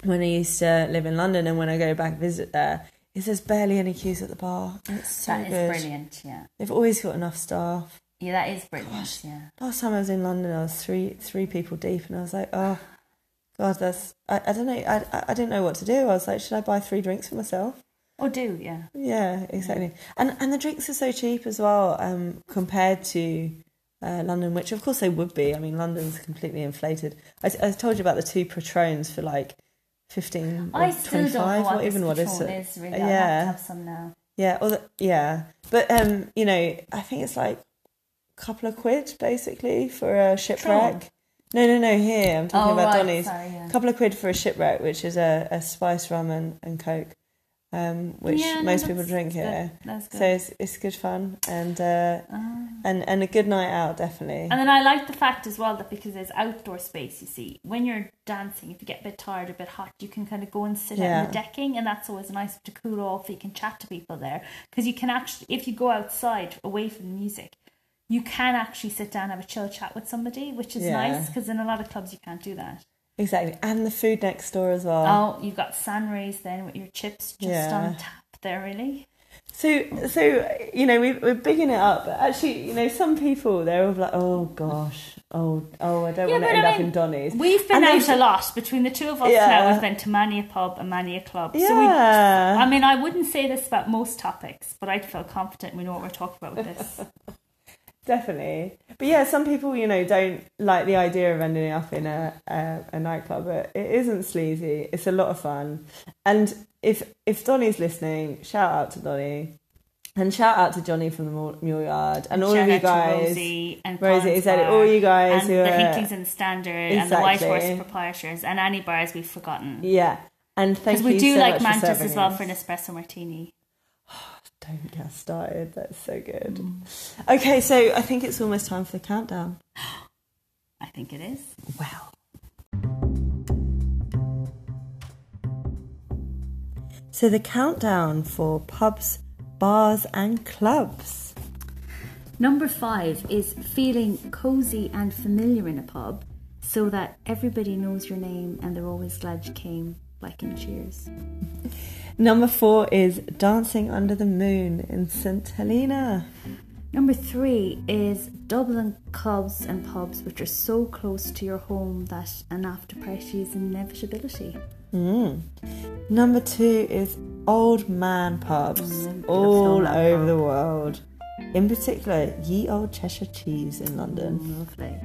when I used to live in London and when I go back visit there is there's barely any queues at the bar. It's so That is good. brilliant. Yeah. They've always got enough staff. Yeah, that is brilliant. Yeah. Last time I was in London, I was three three people deep, and I was like, oh, God, that's I, I don't know, I I I didn't know what to do. I was like, should I buy three drinks for myself? Or do yeah. Yeah, exactly. And and the drinks are so cheap as well, um, compared to uh, London, which of course they would be. I mean, London's completely inflated. I, I told you about the two Patrons for like fifteen or I twenty-five. what What even what is it? is really. Yeah. have some now. Yeah, or the, yeah, but um, you know, I think it's like couple of quid basically for a shipwreck. No, no, no. Here I'm talking Oh, about right, Donny's. sorry, yeah. A couple of quid for a shipwreck, which is a, a spice rum and, and coke. um, which Yeah, most people drink good. here. That's good. So it's, it's good fun and uh, Ah. and and a good night out definitely. And then I like the fact as well that because there's outdoor space, you see, when you're dancing, if you get a bit tired, a bit hot, you can kind of go and sit out Yeah. on the decking, and that's always nice to cool off. You can chat to people there because you can actually, if you go outside away from the music, you can actually sit down and have a chill chat with somebody, which is Yeah. nice because in a lot of clubs you can't do that. Exactly, and the food next door as well. Oh, you've got Sunrays then with your chips just Yeah. on tap there, really. So, so you know, we, we're bigging it up, but actually, you know, some people they're all like, "Oh gosh, oh, oh, I don't Yeah, want to end I up in Donny's." We've been And out a lot between the two of us Yeah. now. We've been to many a pub and many a club. So we Yeah, I mean, I wouldn't say this about most topics, but I'd feel confident we know what we're talking about with this. <laughs> definitely. But yeah, some people, you know, don't like the idea of ending up in a a, a nightclub, but it isn't sleazy. It's a lot of fun, and if if Donny's listening, shout out to Donny. And shout out to Johnny from the Mule Yard and all Shout of you guys. Rosie and Rosie, Collins exactly. Bar All you guys and who the Hinklings and Standard and the White Horse proprietors and any bars we've forgotten. Yeah. And thank you. Because we do so like Mantis as well for an espresso martini. Don't get started. That's so good. Mm. Okay, so I think it's almost time for the countdown. <gasps> I think it is. Wow. So the countdown for pubs, bars, and clubs. Number five is feeling cozy and familiar in a pub so that everybody knows your name and they're always glad you came, like in Cheers. <laughs> Number four is dancing under the moon in St Helena. Number three is Dublin clubs and pubs which are so close to your home that an after party is an inevitability. Mm. Number two is old man pubs Mm, all over pub. the world. In particular, Ye Olde Cheshire Cheese in London. Lovely.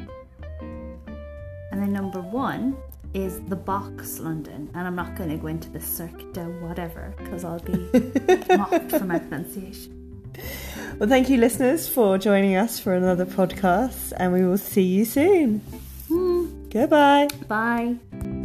And then number one is the Box London, and I'm not going to go into the Cirque du whatever because I'll be <laughs> mocked for my pronunciation. Well, thank you, listeners, for joining us for another podcast, and we will see you soon. Hmm. Goodbye. Bye.